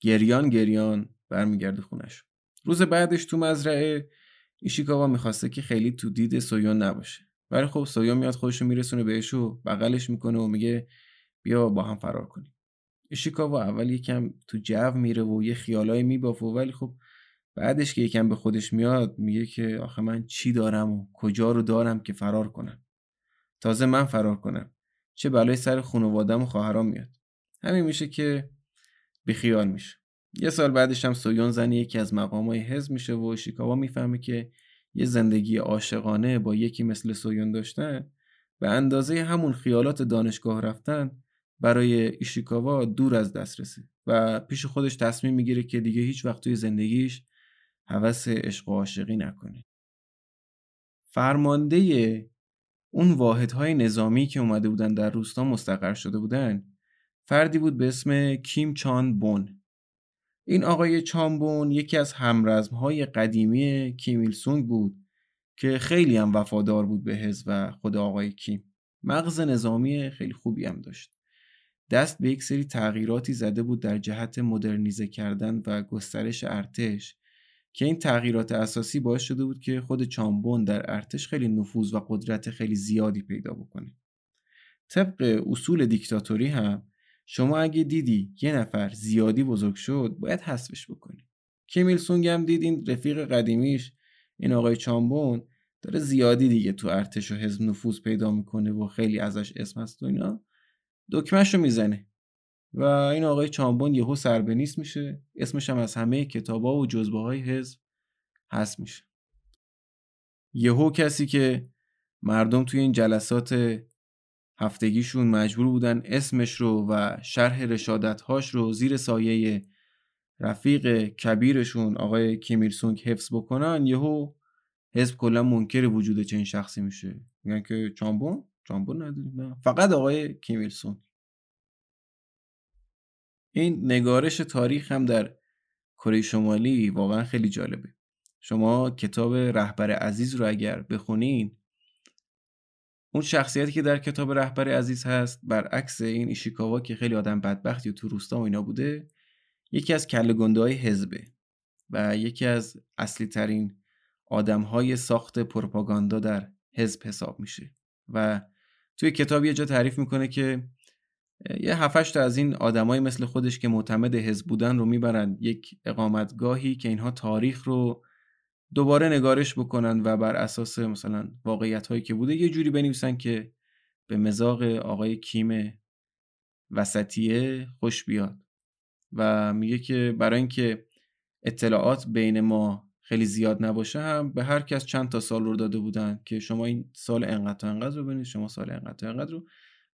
گریان گریان. برمیگرده خونش. روز بعدش تو مزرعه ایشیکاوا می‌خواسته که خیلی تو دید سویون نباشه. ولی خب سویون میاد خودشو میرسونه بهش و بغلش می‌کنه و میگه بیا با هم فرار کنیم. ایشیکاوا اول یکم تو جو میره و یه خیالایی میبافه ولی خب بعدش که یکم به خودش میاد میگه که آخه من چی دارم و کجا رو دارم که فرار کنم؟ تازه من فرار کنم. چه بلای سر خانوادم و خواهرام میاد. همین میشه که بیخیال میشه. یه سال بعدش هم سویون زن یکی از مقامای حزب میشه و شیکاوا می‌فهمه که یه زندگی عاشقانه با یکی مثل سویون داشتن به اندازه همون خیالات دانشگاه رفتن برای ایشیکاوا دور از دسترسه و پیش خودش تصمیم می‌گیره که دیگه هیچ وقت توی زندگیش هوس عشق و عاشقی نکنه. فرمانده اون واحدهای نظامی که اومده بودن در روستا مستقر شده بودن فردی بود به اسم کیم چان بون. این آقای چانبون یکی از همرزمهای قدیمی کیمیل سونگ بود که خیلی هم وفادار بود به حزب و خود آقای کیم. مغز نظامی خیلی خوبی هم داشت. دست به یک سری تغییراتی زده بود در جهت مدرنیزه کردن و گسترش ارتش که این تغییرات اساسی باعث شده بود که خود چامبون در ارتش خیلی نفوذ و قدرت خیلی زیادی پیدا بکنه. طبق اصول دیکتاتوری هم شما اگه دیدی یه نفر زیادی بزرگ شد باید حذفش بکنی. کمیل سونگ هم دید این رفیق قدیمیش. این آقای چامبون داره زیادی دیگه تو ارتش و حزب نفوذ پیدا می‌کنه و خیلی ازش اسم هست و اینا. دکمهش رو می‌زنه. و این آقای چامبون یهو سربنیست میشه. اسمش هم از همه کتابا و جزبه های حزب هست میشه. یهو کسی که مردم توی این جلسات هفتگیشون مجبور بودن اسمش رو و شرح رشادتهاش رو زیر سایه رفیق کبیرشون آقای کیمیرسونگ حفظ بکنن یهو حزب کلا منکر وجود چنین شخصی میشه. میگن که چامبون؟ چامبون نداریم نه. فقط آقای کیمیرسونگ این نگارش تاریخ هم در کره شمالی واقعا خیلی جالبه. شما کتاب رهبر عزیز رو اگر بخونین اون شخصیتی که در کتاب رهبر عزیز هست برعکس این ایشیکاوا که خیلی آدم بدبختی و تو روستا و اینا بوده یکی از کله گنده های حزبه و یکی از اصلی ترین آدم های ساخت پروپاگاندا در حزب حساب میشه. و توی کتاب یه جا تعریف می‌کنه که یه هفتش تا از این آدمای مثل خودش که معتمد حزب بودن رو می‌برن یک اقامتگاهی که اینها تاریخ رو دوباره نگارش بکنن و بر اساس مثلا واقعیت هایی که بوده یه جوری بنویسن که به مزاق آقای کیم وسطیه خوش بیاد. و میگه که برای اینکه اطلاعات بین ما خیلی زیاد نباشه هم به هر کس چند تا سال رو داده بودن که شما این سال انقدر تا انقدر رو ببینید شما سال انقدر تا انقدر رو.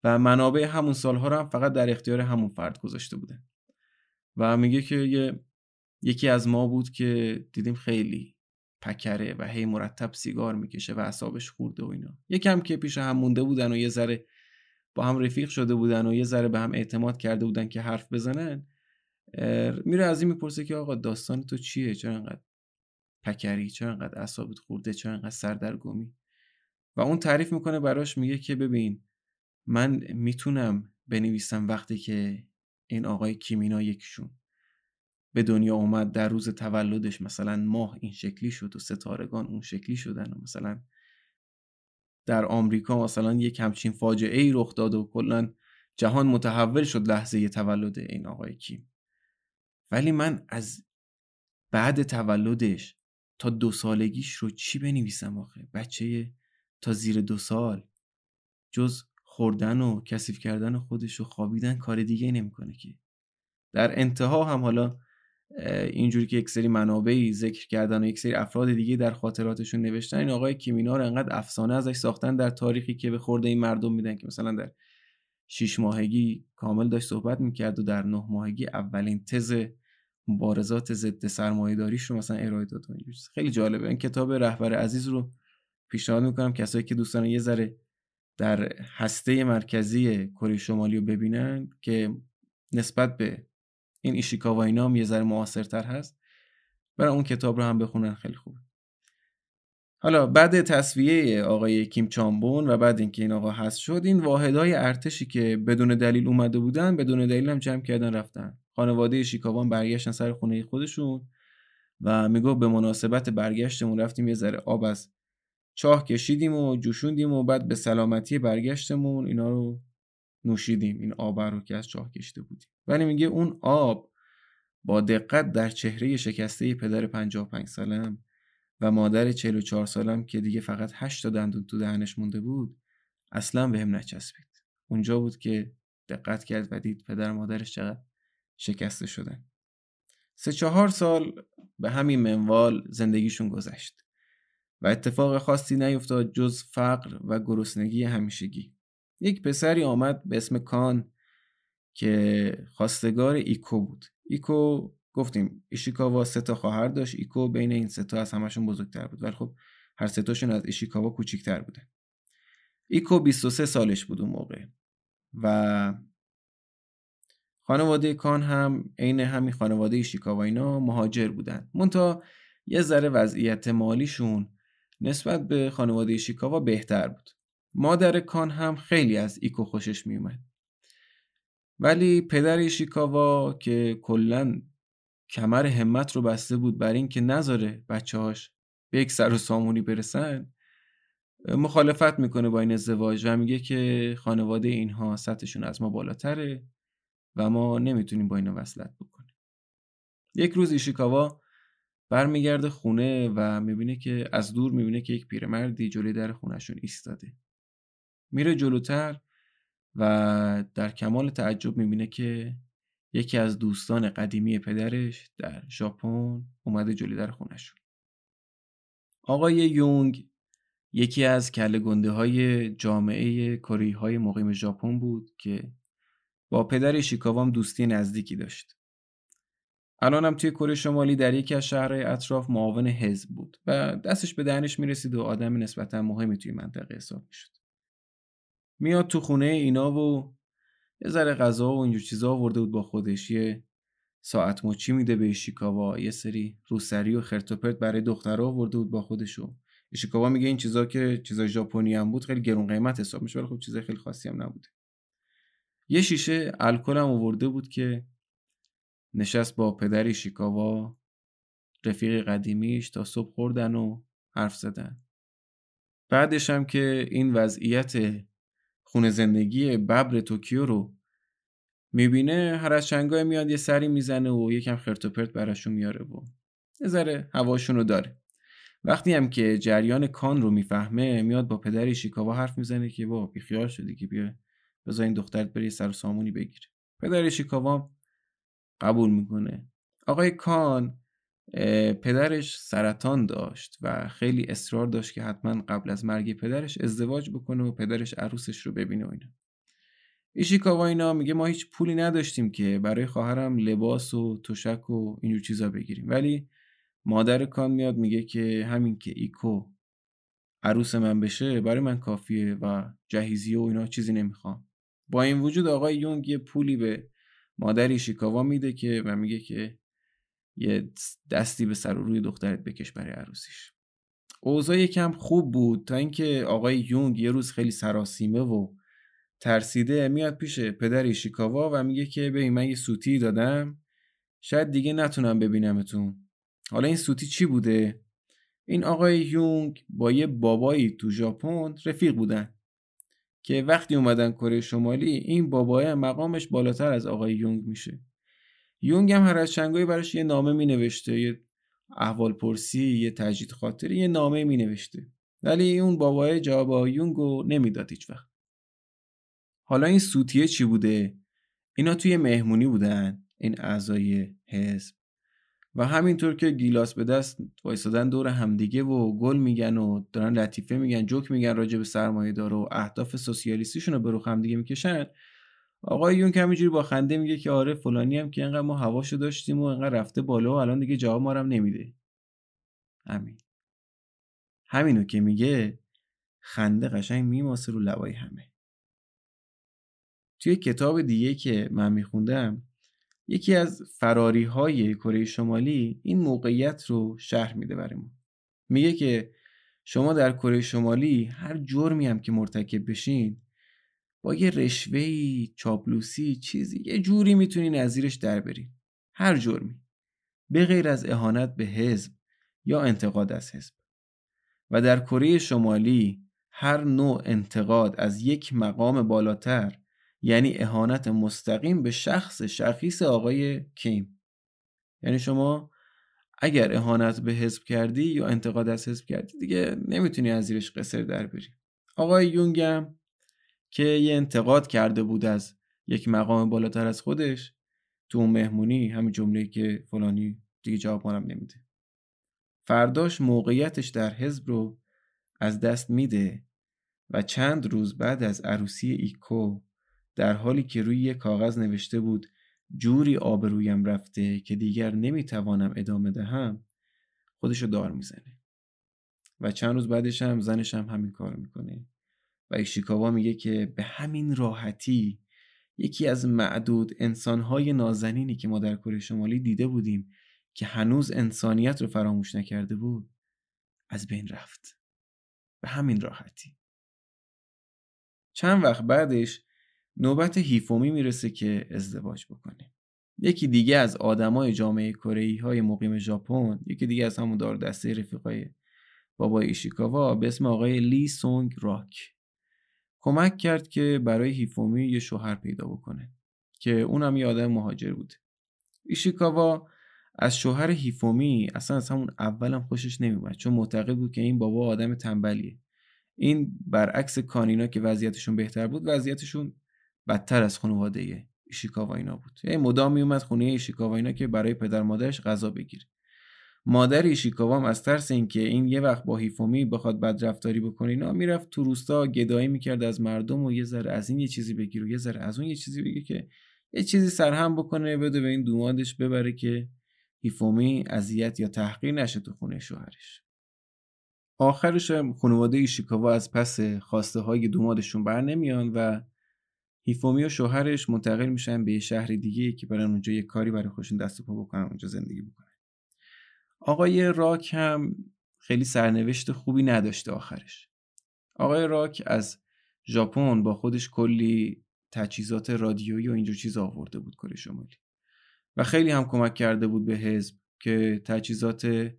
و منابع همون سالها رو هم فقط در اختیار همون فرد گذاشته بودن و میگه که یه یکی از ما بود که دیدیم خیلی پکره و هی مرتب سیگار می‌کشه و اعصابش خورده و اینا. یکم که پیش هم مونده بودن و یه ذره با هم رفیق شده بودن و یه ذره به هم اعتماد کرده بودن که حرف بزنن میره از این می‌پرسه که آقا داستان تو چیه؟ چرا انقدر پکری؟ چرا انقدر اعصابت خورده؟ چرا انقدر سردرگمی؟ و اون تعریف می‌کنه براش میگه که ببین من می‌تونم بنویسم وقتی که این آقای کیمینا یکشون به دنیا اومد در روز تولدش مثلا ماه این شکلی شد و ستارگان اون شکلی شدن و مثلا در آمریکا مثلا یک همچین فاجعه ای رخ داد و کلا جهان متحول شد لحظه تولد این آقای کیم. ولی من از بعد تولدش تا دو سالگیش رو چی بنویسم آخه؟ بچه تا زیر دو سال جز خوردن و کثیف کردن خودش و خوابیدن کار دیگه نمی‌کنه که. در انتها هم حالا اینجوری که یک سری منابعی ذکر کردن و یک سری افراد دیگه در خاطراتشون نوشتن این آقای کیمینا رو انقدر افسانه ازش ساختن در تاریخی که به خورده این مردم میدن که مثلا در شیش ماهگی کامل داشت صحبت می‌کرد و در نه ماهگی اولین تز مبارزات ضد سرمایه‌داریش رو مثلا ارائه داد خیلی جالبه. این کتاب رهبر عزیز رو پیشنهاد می‌کنم کسایی که دوستان یه ذره در هسته مرکزی کره شمالی رو ببینن که نسبت به این ایشیکاوا اینا هم یه ذره معاصرتر هست. برای اون کتاب رو هم بخونن خیلی خوبه حالا بعد تصویه آقای کیم چامبون و بعد اینکه این آقا هست شد این واحدهای ارتشی که بدون دلیل اومده بودن بدون دلیل هم جمع کردن رفتن. خانواده شیکاوان برگشتن سر خونه خودشون و میگو به مناسبت برگشتمون رفتیم یه ذره آب از چاه کشیدیم و جوشوندیم و بعد به سلامتی برگشتمون اینا رو نوشیدیم این آب رو که از چاه کشیده بودیم. ولی میگه اون آب با دقت در چهره شکسته پدر 55 سالم و مادر 44 سالم که دیگه فقط 8 تا دندون تو دهنش مونده بود اصلا بهم نچسبید. اونجا بود که دقت کرد و دید پدر مادرش چقدر شکسته شدن. سه چهار سال به همین منوال زندگیشون گذشت و اتفاق خاصی نیفتاد جز فقر و گرسنگی همیشگی. یک پسری آمد به اسم کان که خواستگار ایکو بود. ایکو گفتیم ایشیکاوا سه تا خواهر داشت. ایکو بین این سه تا از همشون بزرگتر بود. ولی خب هر سه تاشون از ایشیکاوا کوچیکتر بوده ایکو 23 سالش بود اون موقع. و خانواده کان هم عین همین خانواده ایشیکاوا اینا مهاجر بودن. مونتا یه ذره وضعیت مالیشون نسبت به خانواده ایشیکاوا بهتر بود. مادر کان هم خیلی از ایکو خوشش میومد ولی پدر ایشیکاوا که کلا کمر همت رو بسته بود بر اینکه نذاره بچه‌هاش به یک سر و سامونی برسن مخالفت می‌کنه با این ازدواج و میگه که خانواده اینها سطحشون از ما بالاتره و ما نمی‌تونیم با اینا وصلت بکنیم. یک روز ایشیکاوا برمیگرده خونه و می‌بینه که از دور می‌بینه که یک پیرمردی جلوی در خونهشون ایستاده. میره جلوتر و در کمال تعجب می‌بینه که یکی از دوستان قدیمی پدرش در ژاپن اومده جلوی در خونشون آقای یونگ یکی از کله گنده های جامعه کره های مقیم ژاپن بود که با پدر شیکاوام دوستی نزدیکی داشت. الان هم توی کره شمالی در یکی از شهرهای اطراف معاون حزب بود و دستش به دهنش می‌رسید و آدم نسبتا مهمی توی منطقه حساب می‌شد. میاد تو خونه اینا و یه ذره غذا و اینجور چیزا آورده بود با خودش. یه ساعت مچی میده به ایشیکاوا. یه سری روسری و خرتوپرت برای دخترها آورده بود با خودشو ایشیکاوا میگه این چیزا که چیزای ژاپنی هم بود خیلی گرون قیمت حساب میشه ولی خب چیزای خیلی خاصی هم نبوده. یه شیشه الکل هم آورده بود که نشست با پدر ایشیکاوا. رفیق قدیمیش تا صبح خوردن و حرف زدن. بعدش هم که این وضعیت خونه زندگی ببر توکیو رو می‌بینه هر از چنگای میاد یه سری می‌زنه و یکم خرت و براشون میاره و یه ذره هواشون رو داره. وقتی هم که جریان کان رو می‌فهمه میاد با پدر شیکاوا حرف می‌زنه که با بیخیال شدی که بیا بذار این دخترت بری سر سامونی بگیره. پدر شیکاوا قبول می‌کنه. آقای کان پدرش سرطان داشت و خیلی اصرار داشت که حتما قبل از مرگ پدرش ازدواج بکنه و پدرش عروسش رو ببینه و اینا. ایشیکاوا اینا میگه ما هیچ پولی نداشتیم که برای خواهرم لباس و تشک و اینجور چیزا بگیریم. ولی مادر کان میاد میگه که همین که ایکو عروس من بشه برای من کافیه و جهیزیه و اینا چیزی نمی‌خوام. با این وجود آقای یونگ یه پولی به مادر ایشیکاوا میده که و میگه که یه دستی به سر و روی دخترت بکش برای عروسیش. اوضاع یکم خوب بود تا اینکه آقای یونگ یه روز خیلی سراسیمه و ترسیده میاد پیش پدر ایشیکاوا و میگه که ببین من یه سوتی دادم شاید دیگه نتونم ببینمتون. حالا این سوتی چی بوده؟ این آقای یونگ با یه بابایی تو ژاپن رفیق بودن که وقتی اومدن کره شمالی این بابای مقامش بالاتر از آقای یونگ میشه. یونگ هم هر از چنگایی براش یه نامه می نوشته یه احوال پرسی یه تجدید خاطری یه نامه می نوشته ولی اون بابای جواب یونگو نمی‌داد هیچ وقت. حالا این سوتیه چی بوده؟ اینا توی مهمونی بودن این اعضای حزب. و همینطور که گیلاس به دست وایسادن دور همدیگه و گل میگن و دارن لطیفه میگن جوک میگن راجع به سرمایه داره و اهداف سوسیالیستیشون رو به رو همدیگه می‌کشن آقای یون همینجوری با خنده میگه که آره فلانی هم که انقدر ما هواشو داشتیم و انقدر رفته بالا و الان دیگه جواب ما نمیده. همین. همینو که میگه خنده قشنگ میماسه رو لبای همه. توی کتاب دیگه که من میخوندم یکی از فراری های کره شمالی این موقعیت رو شهر میده برای ما میگه که شما در کره شمالی هر جرمی هم که مرتکب بشین با یه رشوهی چاپلوسی چیزی یه جوری می‌تونین از زیرش در برین هر جرمی. به غیر از اهانت به حزب یا انتقاد از حزب. و در کره شمالی هر نوع انتقاد از یک مقام بالاتر یعنی اهانت مستقیم به شخص شخیص آقای کیم. یعنی شما اگر اهانت به حزب کردی یا انتقاد از حزب کردی دیگه نمی‌تونی از زیرش قصر در بری. آقای یونگم که یه انتقاد کرده بود از یک مقام بالاتر از خودش تو اون مهمونی همین جمله که فلانی دیگه جواب مارم نمیده. فرداش موقعیتش در حزب رو از دست میده و چند روز بعد از عروسی ایکو در حالی که روی یک کاغذ نوشته بود جوری آبرویم رفته که دیگر نمی‌توانم ادامه دهم خودشو دار می‌زنه. و چند روز بعدش هم زنش هم همین کار می‌کنه. و ایشیکاوا میگه که به همین راحتی یکی از معدود انسانهای نازنینی که ما در کره شمالی دیده بودیم که هنوز انسانیت رو فراموش نکرده بود از بین رفت. به همین راحتی. چند وقت بعدش نوبت هیفومی می‌رسه که ازدواج بکنه. یکی دیگه از آدمای جامعه کره های مقیم ژاپن یکی دیگه از همون دار دسته رفیقای بابای ایشیکاوا به اسم آقای لی سونگ راک. کمک کرد که برای هیفومی یه شوهر پیدا بکنه که اونم یه آدم مهاجر بود. ایشیکاوا از شوهر هیفومی اصلا از همون اولم خوشش نمیومد چون معتقد بود که این بابا آدم تنبلیه. این برعکس کانینا که وضعیتشون بهتر بود وضعیتشون بدتر از خانواده ایشیکاوا اینا بود. یعنی مدام میومد خونه ایشیکاوا اینا که برای پدر مادرش غذا بگیره مادر ایشیکاوا از ترس اینکه این یه وقت با هیفومی بخواد بدرفتاری بکنه اینا می‌رفت تو روستا گدایی می‌کرد از مردم و یه ذره از این یه چیزی بگیر و یه ذره از اون یه چیزی بگیر که یه چیزی سرهم بکنه بده به این دومادش ببره که هیفومی اذیت یا تحقیر نشه تو خونه شوهرش. آخرش خانواده ایشیکاوا از پس خواسته های دومادشون بر نمیان و هیفومی و شوهرش منتقل میشن به شهر دیگه که برن اونجا یه کاری برای خودشون دست و پا بکنن اونجا زندگی بکنن. آقای راک هم خیلی سرنوشت خوبی نداشته آخرش. آقای راک از ژاپن با خودش کلی تجهیزات رادیویی و اینجور چیز آورده بود کره شمالی. و خیلی هم کمک کرده بود به حزب که تجهیزات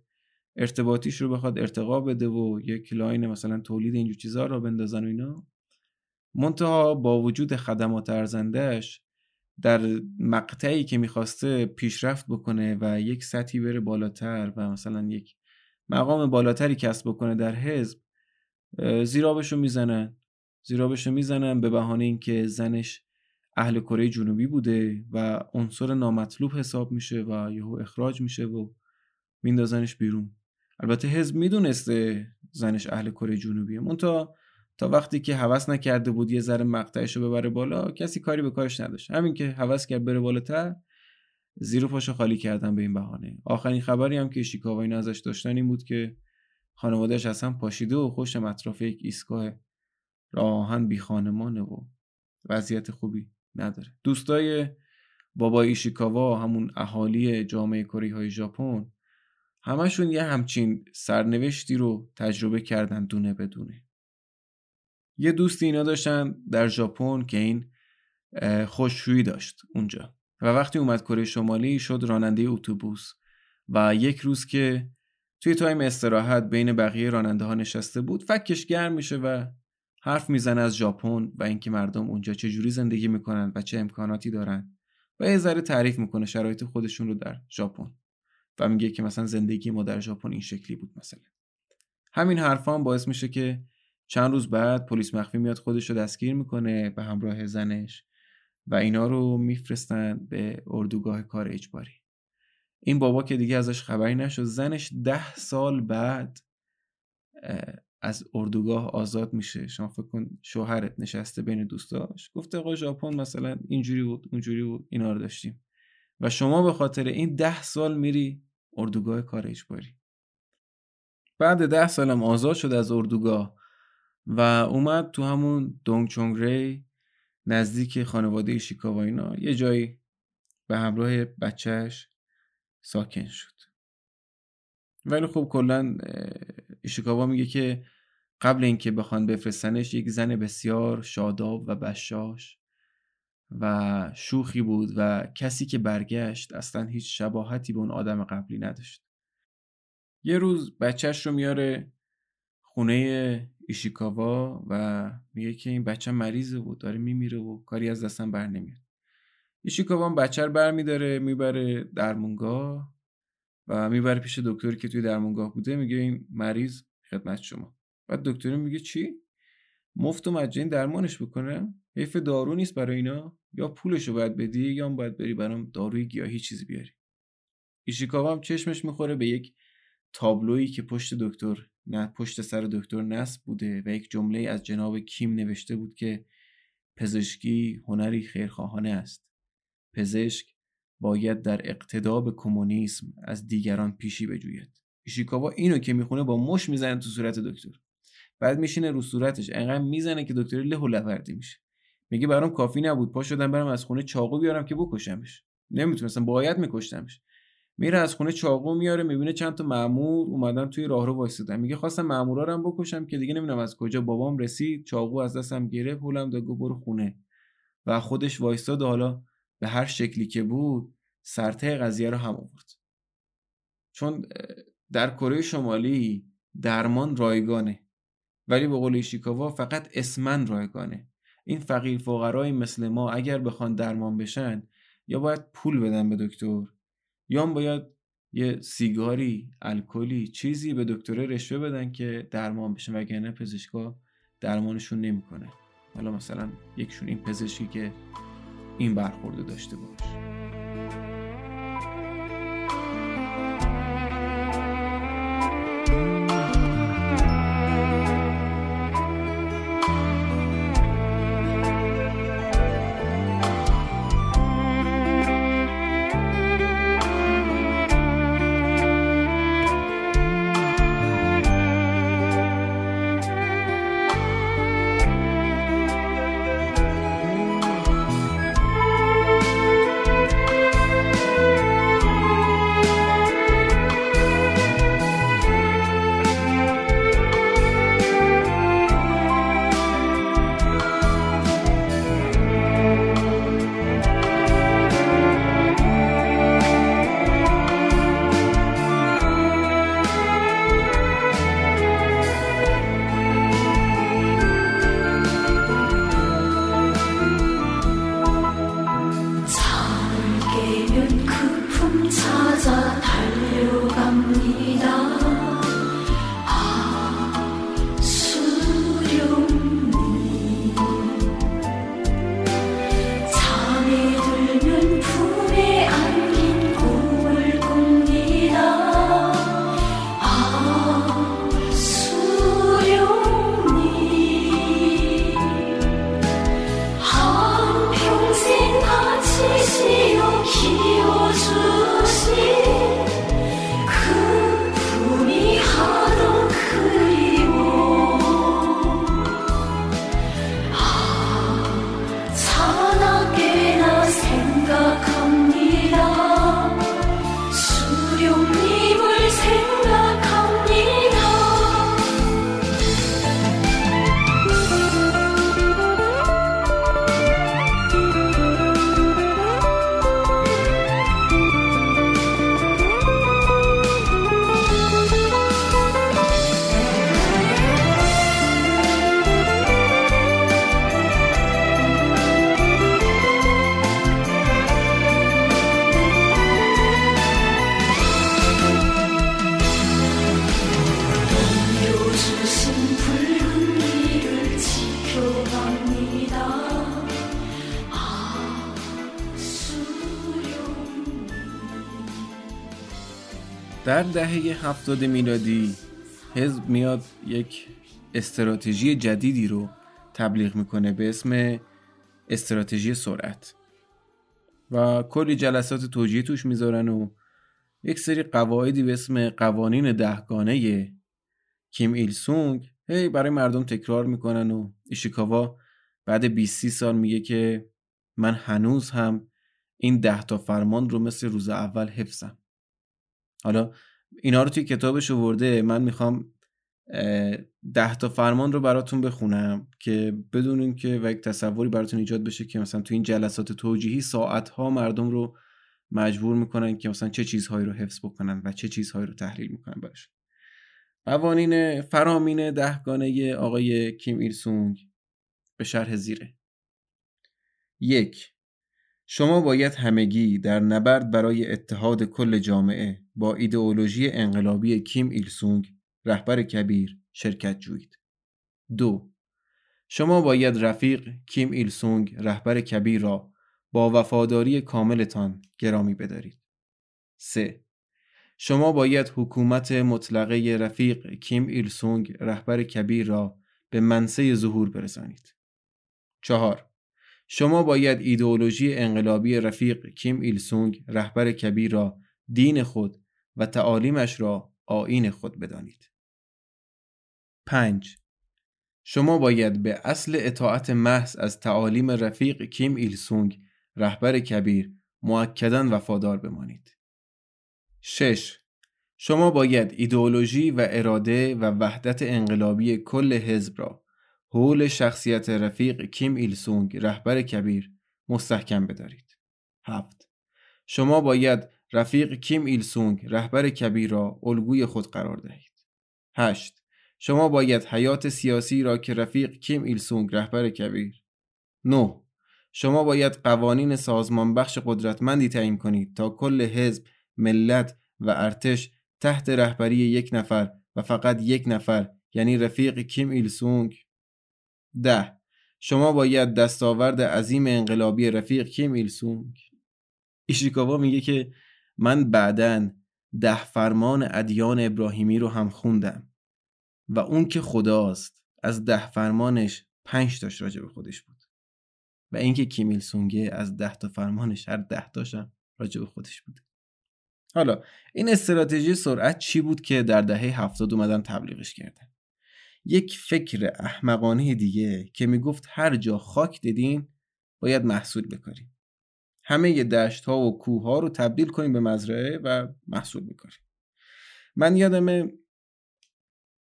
ارتباطیش رو بخواد ارتقا بده و یک line مثلا تولید اینجور چیزها رو بندازن و اینا. منتها با وجود خدمات ارزندهش در مقطعی که می‌خواسته پیشرفت بکنه و یک سطحی بره بالاتر و مثلا یک مقام بالاتری کسب بکنه در حزب زیرابشو می‌زنن. زیرابشو می‌زنن به بهانه اینکه زنش اهل کره جنوبی بوده و عنصر نامطلوب حساب میشه و یهو اخراج میشه و میندازنش بیرون. البته حزب می‌دونسته زنش اهل کره جنوبیه. مونتا تا وقتی که هوس نکرده بود یه ذره مقطعش رو ببره بالا کسی کاری به کارش نداشت. همین که هوس کرد بره بالاتر زیر پاشو خالی کردن به این بهانه. آخرین خبری هم که شیکاوا اینا ازش داشتن این بود که خانوادهش اصلا پاشیده و خوش اطراف یک ایستگاه راهن بی خانمانه و وضعیت خوبی نداره. دوستای بابا ایشیکاوا همون اهالی جامعه کره های ژاپن همشون یه همچین سرنوشتی رو تجربه کردن دونه بدونه یه دوستی اینا داشتن در ژاپن که این خوششویی داشت اونجا. و وقتی اومد کره شمالی شد راننده اتوبوس. و یک روز که توی تایم استراحت بین بقیه راننده ها نشسته بود فکش گرم میشه و حرف می‌زنه از ژاپن و اینکه مردم اونجا چه جوری زندگی می‌کنن و چه امکاناتی دارن و یه ذره تعریف می‌کنه شرایط خودشون رو در ژاپن. و میگه که مثلا زندگی ما در ژاپن این شکلی بود مثلا. همین حرفان باعث میشه که چند روز بعد پلیس مخفی میاد خودش رو دستگیر می‌کنه به همراه زنش و اینا رو میفرستن به اردوگاه کار اجباری. این بابا که دیگه ازش خبری نشد زنش ده سال بعد از اردوگاه آزاد میشه. شما فکر کن شوهرت نشسته بین دوستاش. گفته آقا ژاپن مثلا اینجوری بود اونجوری بود اینا رو داشتیم. و شما به خاطر این ده سال میری اردوگاه کار اجباری. بعد ده سالم آزاد شد از اردوگاه. و اومد تو همون دونگ ری نزدیک خانواده شیکاوا اینا یه جایی به همراه بچهش ساکن شد. ولی خب کلا ایشیکاوا میگه که قبل اینکه بخوان بفرستنش یک زن بسیار شاداب و بشاش و شوخی بود و کسی که برگشت اصلا هیچ شباهتی به اون آدم قبلی نداشت. یه روز بچهش رو میاره خونه ایشیکاوا و میگه که این بچه مریضه و داره میمیره و کاری از دستم بر نمیاد. ایشیکاوا بچه رو بر میداره می‌بره درمونگاه و می‌بره پیش دکتری که توی درمونگاه بوده میگه این مریض خدمت شما. بعد دکتر میگه چی؟ مفت و مجانی درمانش بکنه؟ حیف دارو نیست برای اینا؟ یا پولشو باید بدی یا باید بری برام داروی گیاهی چیزی بیاری؟ ایشیکاوا هم چشمش می‌خوره به یک تابلویی که پشت دکتر نه پشت سر دکتر نصب بوده و یک جمله از جناب کیم نوشته بود که پزشکی هنری خیرخواهانه است. پزشک باید در اقتدا به کمونیسم از دیگران پیشی بجوید. ایشیکاوا اینو که می‌خونه با مش می‌زنه تو صورت دکتر. بعد میشینه رو صورتش انقدر می‌زنه که دکتر له لوردی میشه. میگه برام کافی نبود پا شدم برم از خونه چاقو بیارم که بکشمش. نمی‌تونستم باید میکشتمش. میره از خونه چاقو میاره می‌بینه چند تا مامور اومدن توی راهرو وایسادن میگه خواستم مامورا رو بکشم که دیگه نمی‌دونم از کجا. بابام رسید چاقو از دستم گرفت هولم داد برو خونه. و خودش وایستاد حالا به هر شکلی که بود سرته قضیه رو هم آورد. چون در کره شمالی درمان رایگانه. ولی به قول ایشیکاوا فقط اسمن رایگانه. این فقیر فقرای مثل ما اگر بخوان درمان بشن یا باید پول بدن به دکتر یا باید یه سیگاری الکلی چیزی به دکتره رشوه بدن که درمان بشن وگرنه پزشکا درمانشون نمی‌کنه حالا مثلا یکشون این پزشکی که این برخورده داشته باشه. در دهه هفتاد میلادی حزب میاد یک استراتژی جدیدی رو تبلیغ می‌کنه به اسم استراتژی سرعت. و کلی جلسات توجیه توش می‌ذارن و یک سری قواعدی به اسم قوانین دهگانه کیم ایل سونگ هی برای مردم تکرار می‌کنن و ایشیکاوا بعد 20 سال میگه که من هنوز هم این ده تا فرمان رو مثل روز اول حفظم. حالا اینا رو توی کتابش ورده من می‌خوام ده تا فرمان رو براتون بخونم که بدونین که و یک تصوری براتون ایجاد بشه که مثلا تو این جلسات توجیهی ساعت ها مردم رو مجبور می‌کنن که مثلا چه چیزهایی رو حفظ بکنن و چه چیزهایی رو تحلیل می‌کنن باشه قوانین فرامین دهگانه آقای کیم ایل سونگ به شرح زیره. یک شما باید همگی در نبرد برای اتحاد کل جامعه با ایدئولوژی انقلابی کیم ایل سونگ رهبر کبیر شرکت جویید. دو شما باید رفیق کیم ایل سونگ رهبر کبیر را با وفاداری کاملتان گرامی بدارید. 3. شما باید حکومت مطلقه رفیق کیم ایل سونگ رهبر کبیر را به منصه ظهور برسانید. 4. شما باید ایدئولوژی انقلابی رفیق کیم ایل سونگ رهبر کبیر را دین خود و تعالیمش را آین خود بدانید. 5. شما باید به اصل اطاعت محض از تعالیم رفیق کیم ایل سونگ رهبر کبیر معکدن وفادار بمانید. 6. شما باید ایدئولوژی و اراده و وحدت انقلابی کل حزب را حول شخصیت رفیق کیم ایل سونگ رهبر کبیر مستحکم بدارید. 7. شما باید رفیق کیم ایل سونگ رهبر کبیر را الگوی خود قرار دهید. 8. شما باید حیات سیاسی را که رفیق کیم ایل سونگ رهبر کبیر 9. شما باید قوانین سازمان بخش قدرتمندی تعیین کنید تا کل حزب، ملت و ارتش تحت رهبری یک نفر و فقط یک نفر یعنی رفیق کیم ایل سونگ ده شما باید دستاورد عظیم انقلابی رفیق کیم ایل سونگ ایشیکاوا میگه که من بعدا ده فرمان ادیان ابراهیمی رو هم خوندم و اون که خداست از ده فرمانش پنج تاش راجع به خودش بود و اینکه کیمیل سونگه از ده تا فرمانش هر ده تاشم راجع به خودش بود. حالا این استراتژی سرعت چی بود که در دهه هفتاد اومدن تبلیغش کردن؟ یک فکر احمقانه دیگه که می‌گفت هر جا خاک دیدین باید محصول بکاریم همه دشت ها و کوه ها رو تبدیل کنیم به مزرعه و محصول بکاریم من یادم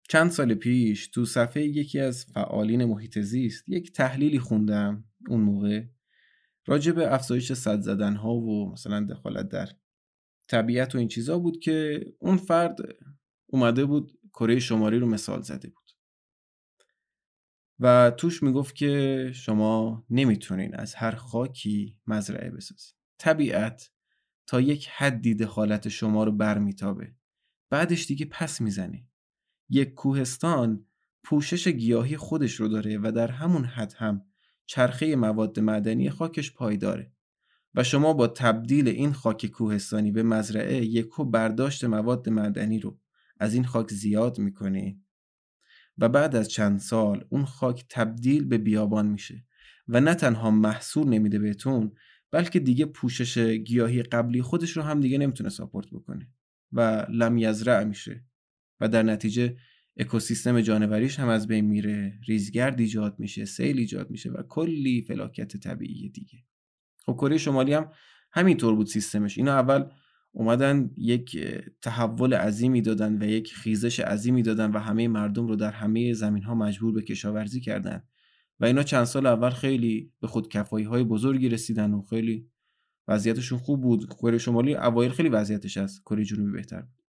چند سال پیش تو صفحه یکی از فعالین محیط زیست یک تحلیلی خوندم اون موقع راجع به افزایش صد زدن ها و مثلا دخالت در طبیعت و این چیزا بود که اون فرد اومده بود کره شماری رو مثال زده بود. و توش می‌گفت که شما نمی‌تونین از هر خاکی مزرعه بسازید طبیعت تا یک حدی دخالت شما رو برمیتابه. بعدش دیگه پس می‌زنه. یک کوهستان پوشش گیاهی خودش رو داره و در همون حد هم چرخه مواد معدنی خاکش پایداره و شما با تبدیل این خاک کوهستانی به مزرعه یکو برداشت مواد معدنی رو. از این خاک زیاد می‌کنه و بعد از چند سال اون خاک تبدیل به بیابان میشه و نه تنها محصول نمیده بهتون بلکه دیگه پوشش گیاهی قبلی خودش رو هم دیگه نمی‌تونه ساپورت بکنه و لم یزرع میشه و در نتیجه اکوسیستم جانوریش هم از بین میره ریزگرد ایجاد میشه سیل ایجاد میشه و کلی فلاکت طبیعی دیگه. خب کره شمالی هم همینطور بود سیستمش. اینا اول اومدن یک تحول عظیمی دادن و یک خیزش عظیمی دادن و همه مردم رو در همه زمین ها مجبور به کشاورزی کردن. و اینا چند سال اول خیلی به خود کفایی های بزرگی رسیدن و خیلی وضعیتشون خوب بود. کره شمالی اوایل خیلی وضعیتش از کره جنوبی بهتر بود.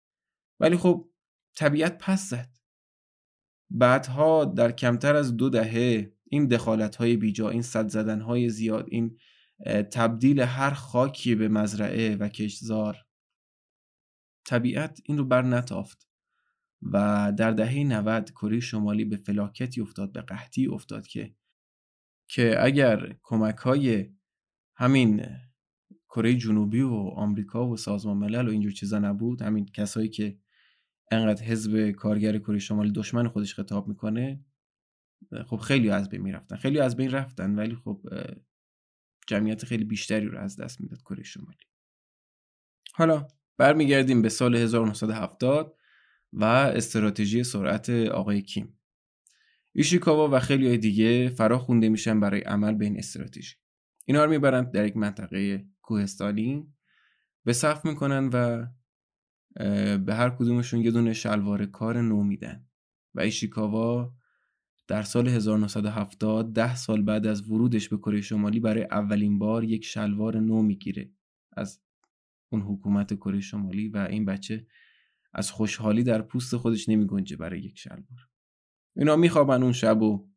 ولی خب طبیعت پس زد. بعدها در کمتر از دو دهه این دخالت های بیجا این صد زدن های زیاد این تبدیل هر خاکی به مزرعه و کشزار طبیعت این رو بر نتافت و در دهه 90 کره شمالی به فلاکتی افتاد به قحطی افتاد که که اگر کمک های همین کره جنوبی و آمریکا و سازمان ملل و اینجور چیزا نبود همین کسایی که انقدر حزب کارگر کره شمالی دشمن خودش خطاب می‌کنه خب خیلی از بین می‌رفتن. خیلی از بین رفتن ولی خب جمعیت خیلی بیشتری رو از دست می‌داد کره شمالی. حالا برمیگردیم به سال 1970 و استراتژی سرعت آقای کیم. ایشیکاوا و خیلی های دیگه فرا خونده میشن برای عمل به این استراتژی. اینا رو می‌برند در یک منطقه کوهستانی. به صف می‌کنن و به هر کدومشون یه دونه شلوار کار نو میدن. و ایشیکاوا در سال 1970 ده سال بعد از ورودش به کره شمالی برای اولین بار یک شلوار نو می‌گیره از اون حکومت کره شمالی و این بچه از خوشحالی در پوست خودش نمی گنجه برای یک شلوار. اینا میخوابن اون شب و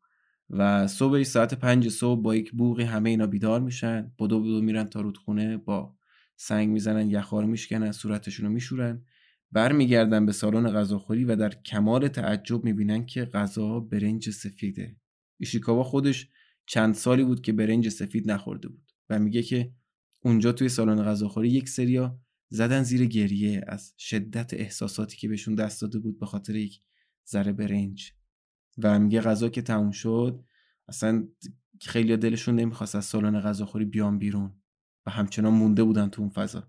و صبح ساعت پنج صبح با یک بوغی همه اینا بیدار میشن. بدو بدو میرن تا رودخونه با سنگ می‌زنن یخار میشکنن صورتشون رو میشورن. برمیگردن به سالن غذاخوری و در کمال تعجب می‌بینن که غذا برنج سفیده. ایشیکاوا خودش چند سالی بود که برنج سفید نخورده بود و میگه که اونجا توی سالن غذاخوری یک سریا زدن زیر گریه از شدت احساساتی که بهشون دست داده بود به خاطر یک ذره برنج. و میگه غذا که تموم شد اصلا خیلی دلشون نمی‌خواست از سالن غذاخوری بیان بیرون و همچنان مونده بودن تو اون فضا.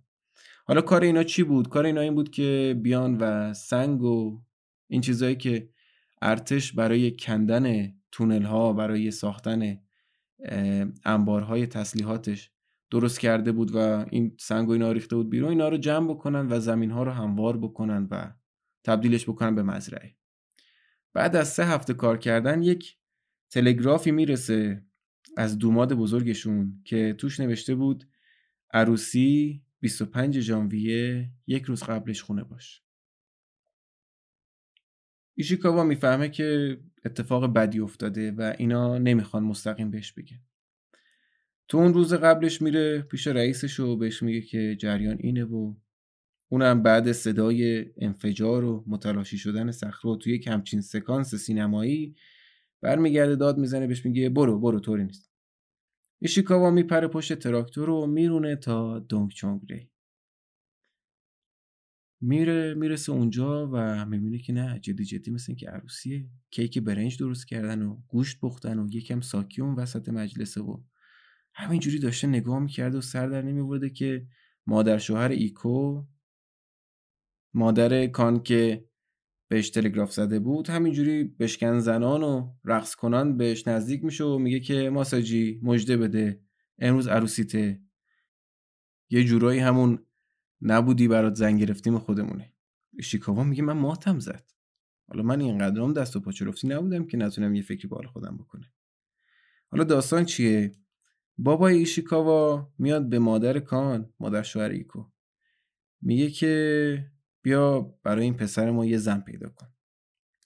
حالا کار اینا چی بود؟ کار اینا این بود که بیان و سنگ و این چیزهایی که ارتش برای کندن تونل ها برای ساختن انبارهای تسلیحاتش درست کرده بود و این سنگ و اینا ریخته بود بیرون اینا رو جمع بکنن و زمین ها رو هموار بکنن و تبدیلش بکنن به مزرعه. بعد از سه هفته کار کردن یک تلگرافی می‌رسه از دوماد بزرگشون که توش نوشته بود عروسی 25 ژانویه یک روز قبلش خونه باش. ایشیکاوا می‌فهمه که اتفاق بدی افتاده و اینا نمی‌خوان مستقیم بهش بگن. تو اون روز قبلش میره پیش رئیسش و بهش میگه که جریان اینه و اونم بعد صدای انفجار و متلاشی شدن صخره توی یک همچین سکانس سینمایی برمیگرده داد می‌زنه بهش میگه برو برو طوری نیست. ایشیکاوا میپره پشت تراکتور و میرونه تا دونگ چونگ میره می‌رسه اونجا و می‌بینه که نه جدی جدی مثل که عروسیه. کیک برنج درست کردن و گوشت پختن و یکم ساکی اون وسط مجلسه و همینجوری داشته نگاه می‌کرده و سر در نمیورده که مادر شوهر ایکو مادر کان که بهش تلگراف زده بود همینجوری بشکن زنان و رقص کنان بهش نزدیک میشه و میگه که ماساجی مجده بده امروز عروسیته. یه جورایی همون نبودی برات زنگ گرفتیم خودمونه شیکاوا میگه من ماتم زد. حالا من اینقدرام دست و پاچرفتی نبودم که نتونم یه فکری بال خودم بکنه حالا داستان چیه؟ بابای ایشیکاوا میاد به مادر کان مادر شوهر ایکو. میگه که بیا برای این پسر ما یه زن پیدا کن.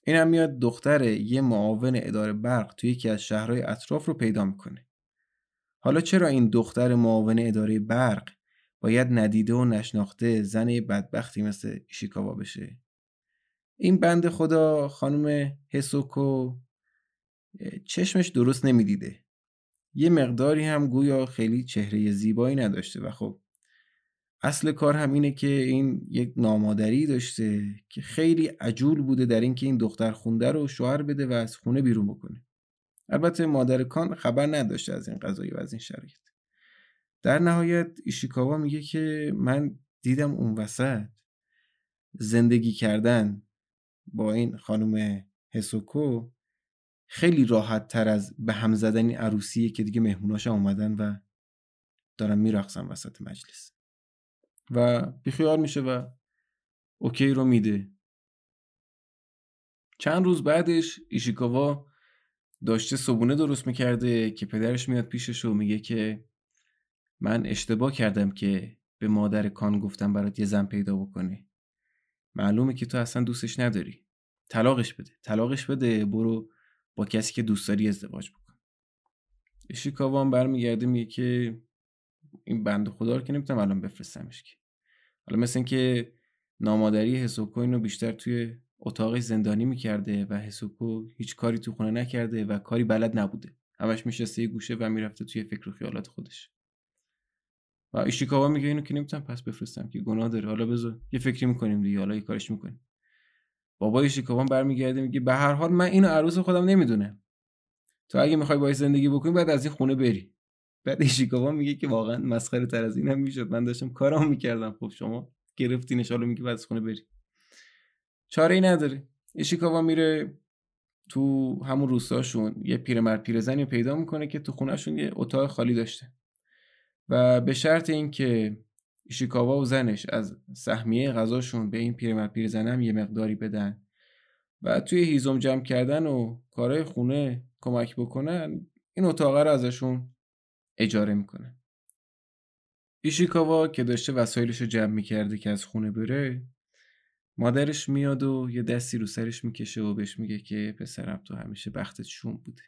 اینم میاد دختر یه معاون اداره برق توی یکی از شهرهای اطراف رو پیدا می‌کنه. حالا چرا این دختر معاون اداره برق باید ندیده و نشناخته زن بدبختی مثل ایشیکاوا بشه؟ این بند خدا خانم هسوکو چشمش درست نمی‌دیده. یه مقداری هم گویا خیلی چهره زیبایی نداشته و خب اصل کار هم اینه که این یک نامادری داشته که خیلی عجول بوده در اینکه این دختر خونده رو شوهر بده و از خونه بیرون بکنه. البته مادر کان خبر نداشته از این قضایی و از این شرایط. در نهایت ایشیکاوا میگه که من دیدم اون وسط زندگی کردن با این خانم هسوکو خیلی راحت تر از به هم زدن این عروسیه که دیگه مهموناش اومدن و دارن میرقصن وسط مجلس. و بیخیال میشه و اوکی رو میده. چند روز بعدش ایشیکاوا داشته صبونه درست می‌کرده که پدرش میاد پیشش و میگه که من اشتباه کردم که به مادر کان گفتم برات یه زن پیدا بکنه. معلومه که تو اصلا دوستش نداری. طلاقش بده. طلاقش بده. برو با کسی که دوست داری ازدواج بکن. ایشیکاوا هم برمیگرده میگه که این بند خدا رو که نمی‌تونم الان بفرستمش که. حالا مثل اینکه نامادری حسوکو اینو بیشتر توی اتاقش زندانی می‌کرده و حسوکو هیچ کاری تو خونه نکرده و کاری بلد نبوده. همش میشسته یه گوشه و می‌رفته توی فکر و خیالات خودش. و ایشیکاوا میگه اینو که نمی‌تونم پس بفرستم که گناه داره. حالا بذار یه فکری می‌کنیم دیگه. حالا یه کارش می‌کنیم. بابا ایشیکاوا برمیگرده میگه به هر حال من اینو عروس خودم نمی‌دونم. تو اگه می‌خوای باهاش زندگی بکنی بعد از این خونه بری. بعد ایشیکاوا میگه که واقعا مسخره تر از اینم می‌شد. من داشتم کارام می‌کردم. خب شما گرفتینش حالا میگه بعد از خونه بری. چاره ای نداره ایشیکاوا میره تو همون روستاشون. یه پیرمرد پیرزنی پیدا می‌کنه که تو خونهشون یه اتاق خالی داشته. و به شرط اینکه ایشیکاوا و زنش از سهمیه غذاشون به این پیرمرد پیرزنه هم یه مقداری بدن و توی هیزم جمع کردن و کارهای خونه کمک بکنن این اتاق رو ازشون اجاره می‌کنه ایشیکاوا که داشته وسایلش رو جمع می‌کرده که از خونه بره مادرش میاد و یه دستی رو سرش می‌کشه و بهش میگه که پسرم تو همیشه بختت شوم بوده.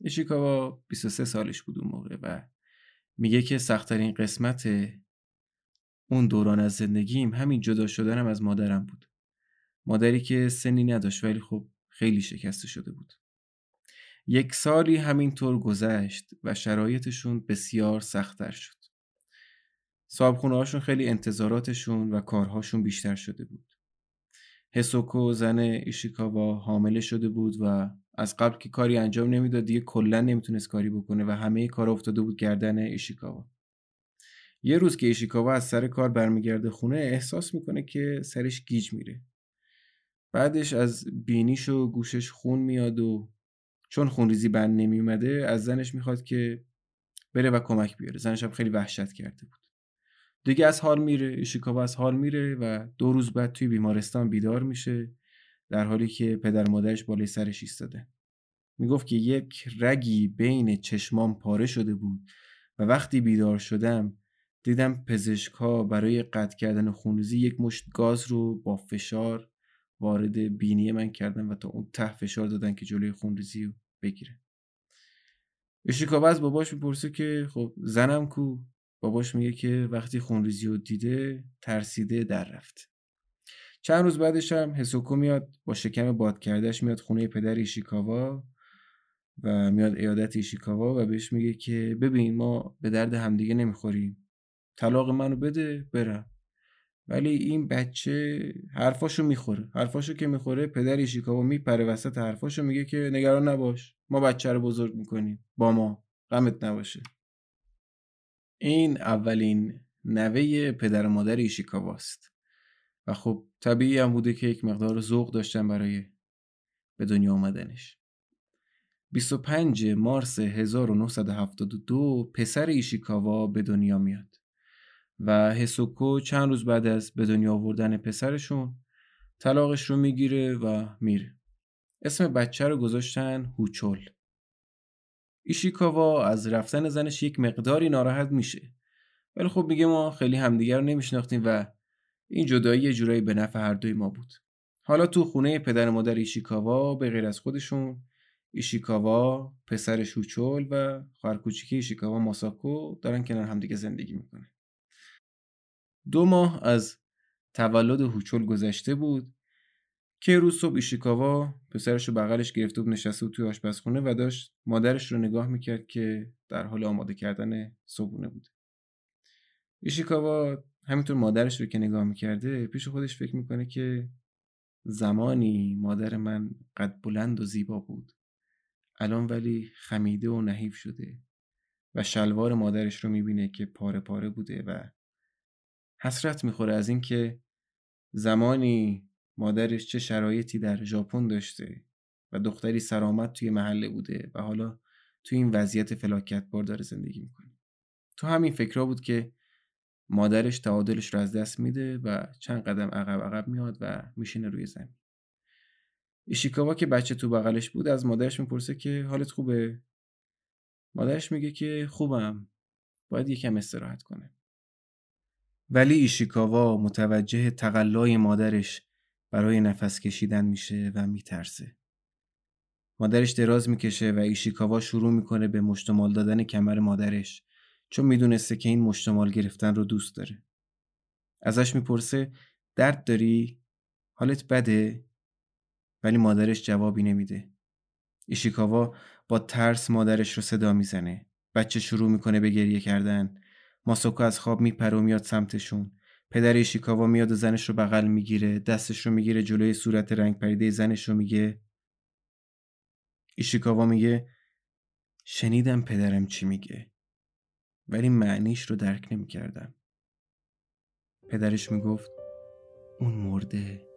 ایشیکاوا 23 سالش بود اون موقع و میگه که سختترین قسمت اون دوران از زندگیم همین جدا شدنم از مادرم بود. مادری که سنی نداشت ولی خب خیلی شکسته شده بود. یک سالی همینطور گذشت و شرایطشون بسیار سختتر شد. صاحب هاشون خیلی انتظاراتشون و کارهاشون بیشتر شده بود. هسوکو زن ایشیکاوا حامله شده بود و از قبل که کاری انجام نمی‌داد دیگه کلا نمی‌تونست کاری بکنه و همه کار افتاده بود گردن ایشیکاوا. یه روز که ایشیکاوا از سر کار برمیگرده خونه احساس می‌کنه که سرش گیج میره. بعدش از بینیش و گوشش خون میاد و چون خونریزی بند نمیومده از زنش می‌خواد که بره و کمک بیاره. زنش هم خیلی وحشت کرده بود. دیگه از حال میره ایشیکاوا از حال میره و دو روز بعد توی بیمارستان بیدار میشه در حالی که پدر مادرش بالای سرش ایستاده. می‌گفت که یک رگی بین چشمام پاره شده بود و وقتی بیدار شدم دیدم پزشک ها برای قطع کردن خونریزی یک مشت گاز رو با فشار وارد بینی من کردن و تا اون ته فشار دادن که جلوی خونریزی رو بگیره. ایشیکاوا از باباش می‌پرسه که خب زنم کو؟ باباش میگه که وقتی خونریزی رو دیده ترسیده در رفت. چند روز بعدش هم هسوکو میاد با شکم باد کردهش میاد خونه پدر ایشیکاوا و میاد ایادت ایشیکاوا و بهش میگه که ببین ما به درد همدیگه نمی‌خوریم. طلاق منو بده برم. ولی این بچه حرفاشو می‌خوره. حرفاشو که می‌خوره پدر ایشیکاوا میپره وسط حرفاشو میگه که نگران نباش. ما بچه رو بزرگ می‌کنیم. با ما. غمت نباشه. این اولین نوه پدر و مادر ایشیکاواست. و خب طبیعی هم بوده که یک مقدار ذوق داشتن برای به دنیا آمدنش. 25 مارس 1972 پسر ایشیکاوا به دنیا میاد و هسوکو چند روز بعد از به دنیا آوردن پسرشون طلاقش رو می‌گیره و میره. اسم بچه رو گذاشتن هوچول. ایشیکاوا از رفتن زنش یک مقداری ناراحت میشه. ولی خب میگه ما خیلی همدیگر رو نمیشناختیم و این جدایی یه جورایی به نفع هر دوی ما بود. حالا تو خونه پدر مادر ایشیکاوا به غیر از خودشون ایشیکاوا پسر شوچول و خواهر کوچیکی ایشیکاوا ماساکو دارن کنار همدیگه زندگی می‌کنه دو ماه از تولد هوچول گذشته بود که روز صبح ایشیکاوا پسرش رو بغلش گرفته بود نشسته بود توی آشپزخونه و داشت مادرش رو نگاه می‌کرد که در حال آماده کردن صبحونه بود ایشیکاوا همینطور مادرش رو که نگاه می‌کرده پیش خودش فکر می‌کنه که زمانی مادر من قد بلند و زیبا بود. الان ولی خمیده و نحیف شده و شلوار مادرش رو می‌بینه که پاره پاره بوده و حسرت می‌خوره از اینکه زمانی مادرش چه شرایطی در ژاپن داشته و دختری سرآمد توی محله بوده و حالا توی این وضعیت فلاکت بار داره زندگی می‌کنه. تو همین فکرها بود که مادرش تعادلش رو از دست میده و چند قدم عقب عقب میاد و میشینه روی زمین. ایشیکاوا که بچه تو بغلش بود از مادرش می‌پرسه که حالت خوبه؟ مادرش میگه که خوبم باید یکم استراحت کنه ولی ایشیکاوا متوجه تقلای مادرش برای نفس کشیدن میشه و میترسه. مادرش دراز می‌کشه و ایشیکاوا شروع می‌کنه به مشتمال دادن کمر مادرش. چون می‌دونسته که این مشتمال گرفتن رو دوست داره. ازش می‌پرسه درد داری؟ حالت بده؟ ولی مادرش جوابی نمیده. ایشیکاوا با ترس مادرش رو صدا می‌زنه. بچه شروع می‌کنه به گریه کردن. ماساکو از خواب میپره و میاد سمتشون پدر ایشیکاوا میاد و زنش رو بغل می‌گیره دستش رو می‌گیره جلوی صورت رنگ پریده زنش رو میگه ایشیکاوا میگه شنیدم پدرم چی میگه ولی معنیش رو درک نمی‌کردم. پدرش می‌گفت اون مرده.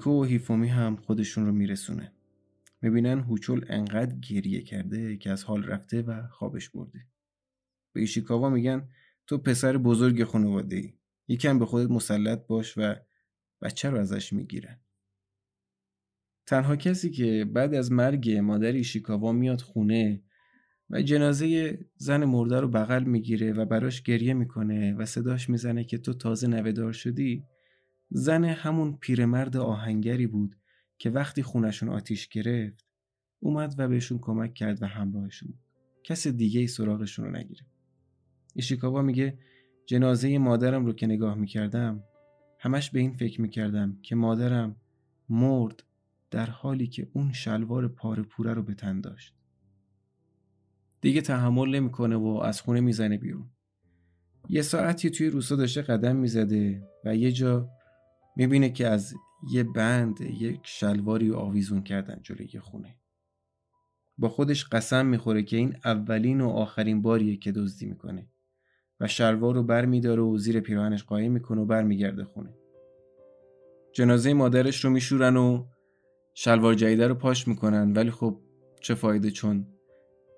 ایکو و هیفومی هم خودشون رو میرسونه. می‌بینن هوچول انقدر گریه کرده که از حال رفته و خوابش برده. به ایشیکاوا میگن تو پسر بزرگ خانواده ای یکم به خودت مسلط باش و بچه رو ازش می‌گیرن. تنها کسی که بعد از مرگ مادر ایشیکاوا میاد خونه و جنازه زن مرده رو بغل می‌گیره و براش گریه می‌کنه و صداش می‌زنه که تو تازه نوهدار شدی زن همون پیرمرد آهنگری بود که وقتی خونشون آتیش گرفت اومد و بهشون کمک کرد و همراهشون کس دیگه ای سراغشون رو نگیره. ایشیکاوا میگه جنازه مادرم رو که نگاه می‌کردم همش به این فکر می‌کردم که مادرم مرد در حالی که اون شلوار پاره پوره رو به تن داشت. دیگه تحمل نمی‌کنه و از خونه می‌زنه بیرون. یه ساعتی توی روستا داشته قدم می‌زده و یه جا می‌بینه که از یه بند یک شلواری آویزون کردن جلوی خونه. با خودش قسم می‌خوره که این اولین و آخرین باریه که دزدی می‌کنه و شلوار رو بر میداره و زیر پیراهنش قایم می‌کنه و برمیگرده خونه. جنازه مادرش رو میشورن و شلوار جدیده رو پاش می‌کنن ولی خب چه فایده چون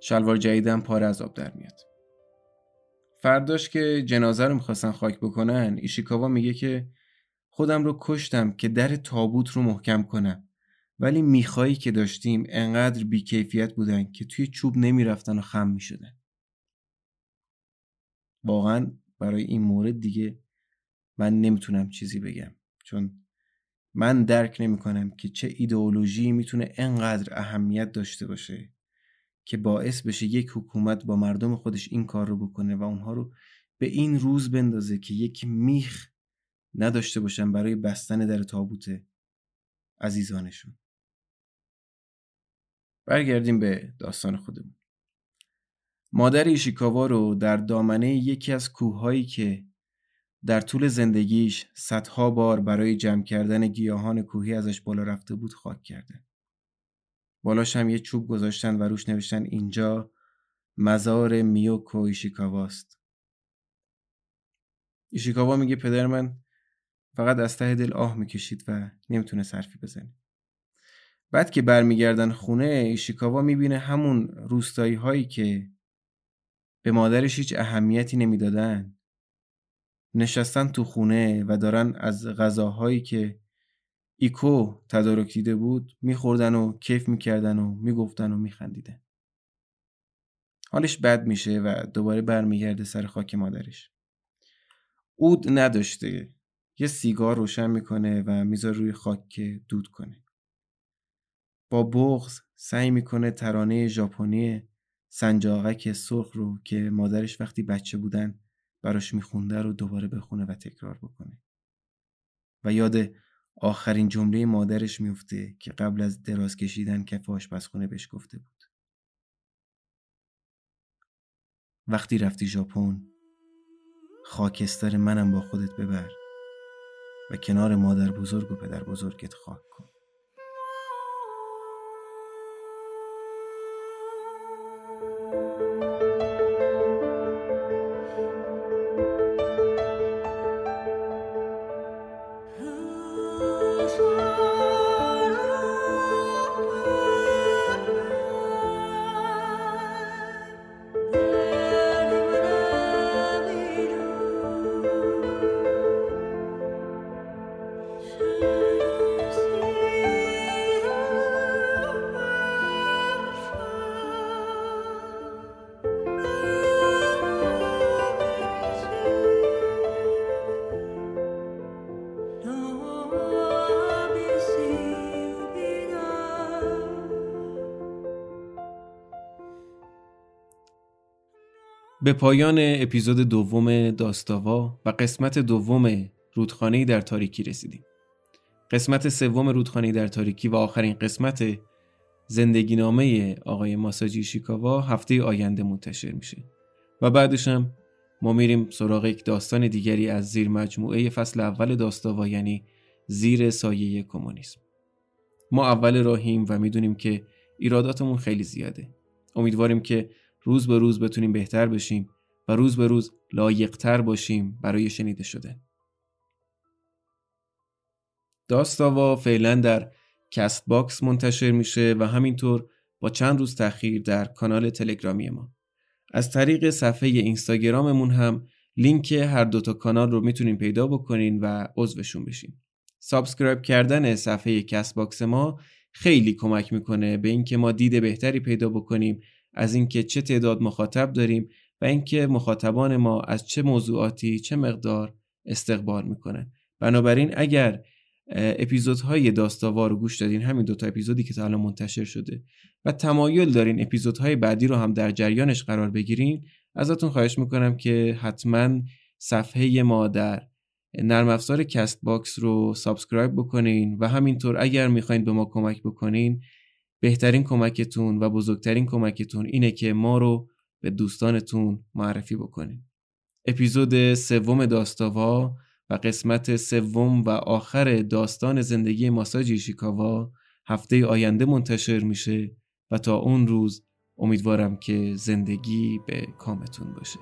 شلوار جدیدم پاره از آب در میاد. فرداش که جنازه رو می‌خواستن خاک بکنن ایشیکاوا میگه که خودم رو کشتم که در تابوت رو محکم کنم. ولی میخایی که داشتیم انقدر بیکیفیت بودن که توی چوب نمی‌رفتن و خم می‌شدن. واقعا برای این مورد دیگه من نمی‌تونم چیزی بگم. چون من درک نمی‌کنم که چه ایدئولوژی می‌تونه انقدر اهمیت داشته باشه که باعث بشه یک حکومت با مردم خودش این کار رو بکنه و اونها رو به این روز بندازه که یک میخ نداشته باشن برای بستن در تابوت عزیزانشون برگردیم به داستان خودمون مادر ایشیکاوا رو در دامنه یکی از کوههایی که در طول زندگیش صدها بار برای جمع کردن گیاهان کوهی ازش بالا رفته بود خاک کرده. بالاش هم یه چوب گذاشتن و روش نوشتن اینجا مزار میوکو ایشیکاواست. ایشیکاوا میگه پدر من فقط از ته دل آه می‌کشید و نمی‌تونه صرفی بزنه. بعد که برمیگردن خونه ایشیکاوا می‌بینه همون روستایی هایی که به مادرش هیچ اهمیتی نمی‌دادن. نشستن تو خونه و دارن از غذاهایی که ایکو تدارک دیده بود میخوردن و کیف می‌کردن و می‌گفتن و میخندیدن. حالش بد میشه و دوباره برمیگرده سر خاک مادرش. اود نداشته. یه سیگار روشن می‌کنه و می‌ذاره روی خاک که دود کنه. با بغز سعی می‌کنه ترانه ژاپنی سنجاقک سرخ رو که مادرش وقتی بچه بودن براش میخونده رو دوباره بخونه و تکرار بکنه. و یاد آخرین جمله مادرش میفته که قبل از دراز کشیدن کف آشپزخونه بهش گفته بود. وقتی رفتی ژاپن خاکستر منم با خودت ببر. و کنار مادر بزرگ و پدر بزرگت خاک کن. به پایان اپیزود دوم داستاوا و قسمت دوم رودخانه در تاریکی رسیدیم. قسمت سوم رودخانه در تاریکی و آخرین قسمت زندگی نامه آقای ماساجی شیکاوا هفته آینده منتشر میشه. و بعدش هم ما میریم سراغ یک داستان دیگری از زیر مجموعه فصل اول داستاوا یعنی زیر سایه کمونیسم. ما اول راهیم و می‌دونیم که ایراداتمون خیلی زیاده. امیدواریم که روز به روز بتونیم بهتر بشیم و روز به روز لایقتر باشیم برای شنیده شدن. داستاوا فعلا در Castbox منتشر میشه و همینطور با چند روز تاخیر در کانال تلگرامی ما. از طریق صفحه اینستاگراممون هم لینک هر دوتا کانال رو می‌تونین پیدا بکنین و عضوشون بشین. subscribe کردن صفحه Castbox ما خیلی کمک می‌کنه به اینکه ما دید بهتری پیدا بکنیم از اینکه چه تعداد مخاطب داریم و اینکه مخاطبان ما از چه موضوعاتی چه مقدار استقبال می‌کنن. بنابراین اگر اپیزودهای داستاوا رو گوش دادین همین دوتا اپیزودی که تا الان منتشر شده و تمایل دارین اپیزودهای بعدی رو هم در جریانش قرار بگیرین ازتون خواهش می‌کنم که حتما صفحه ما در نرم افزار Castbox رو subscribe بکنین و همینطور اگر می‌خواین به ما کمک بکنین بهترین کمکتون و بزرگترین کمکتون اینه که ما رو به دوستانتون معرفی بکنین. اپیزود سوم داستاوا و قسمت سوم و آخر داستان زندگی ماساجی ایشیکاوا هفته آینده منتشر میشه و تا اون روز امیدوارم که زندگی به کامتون باشه.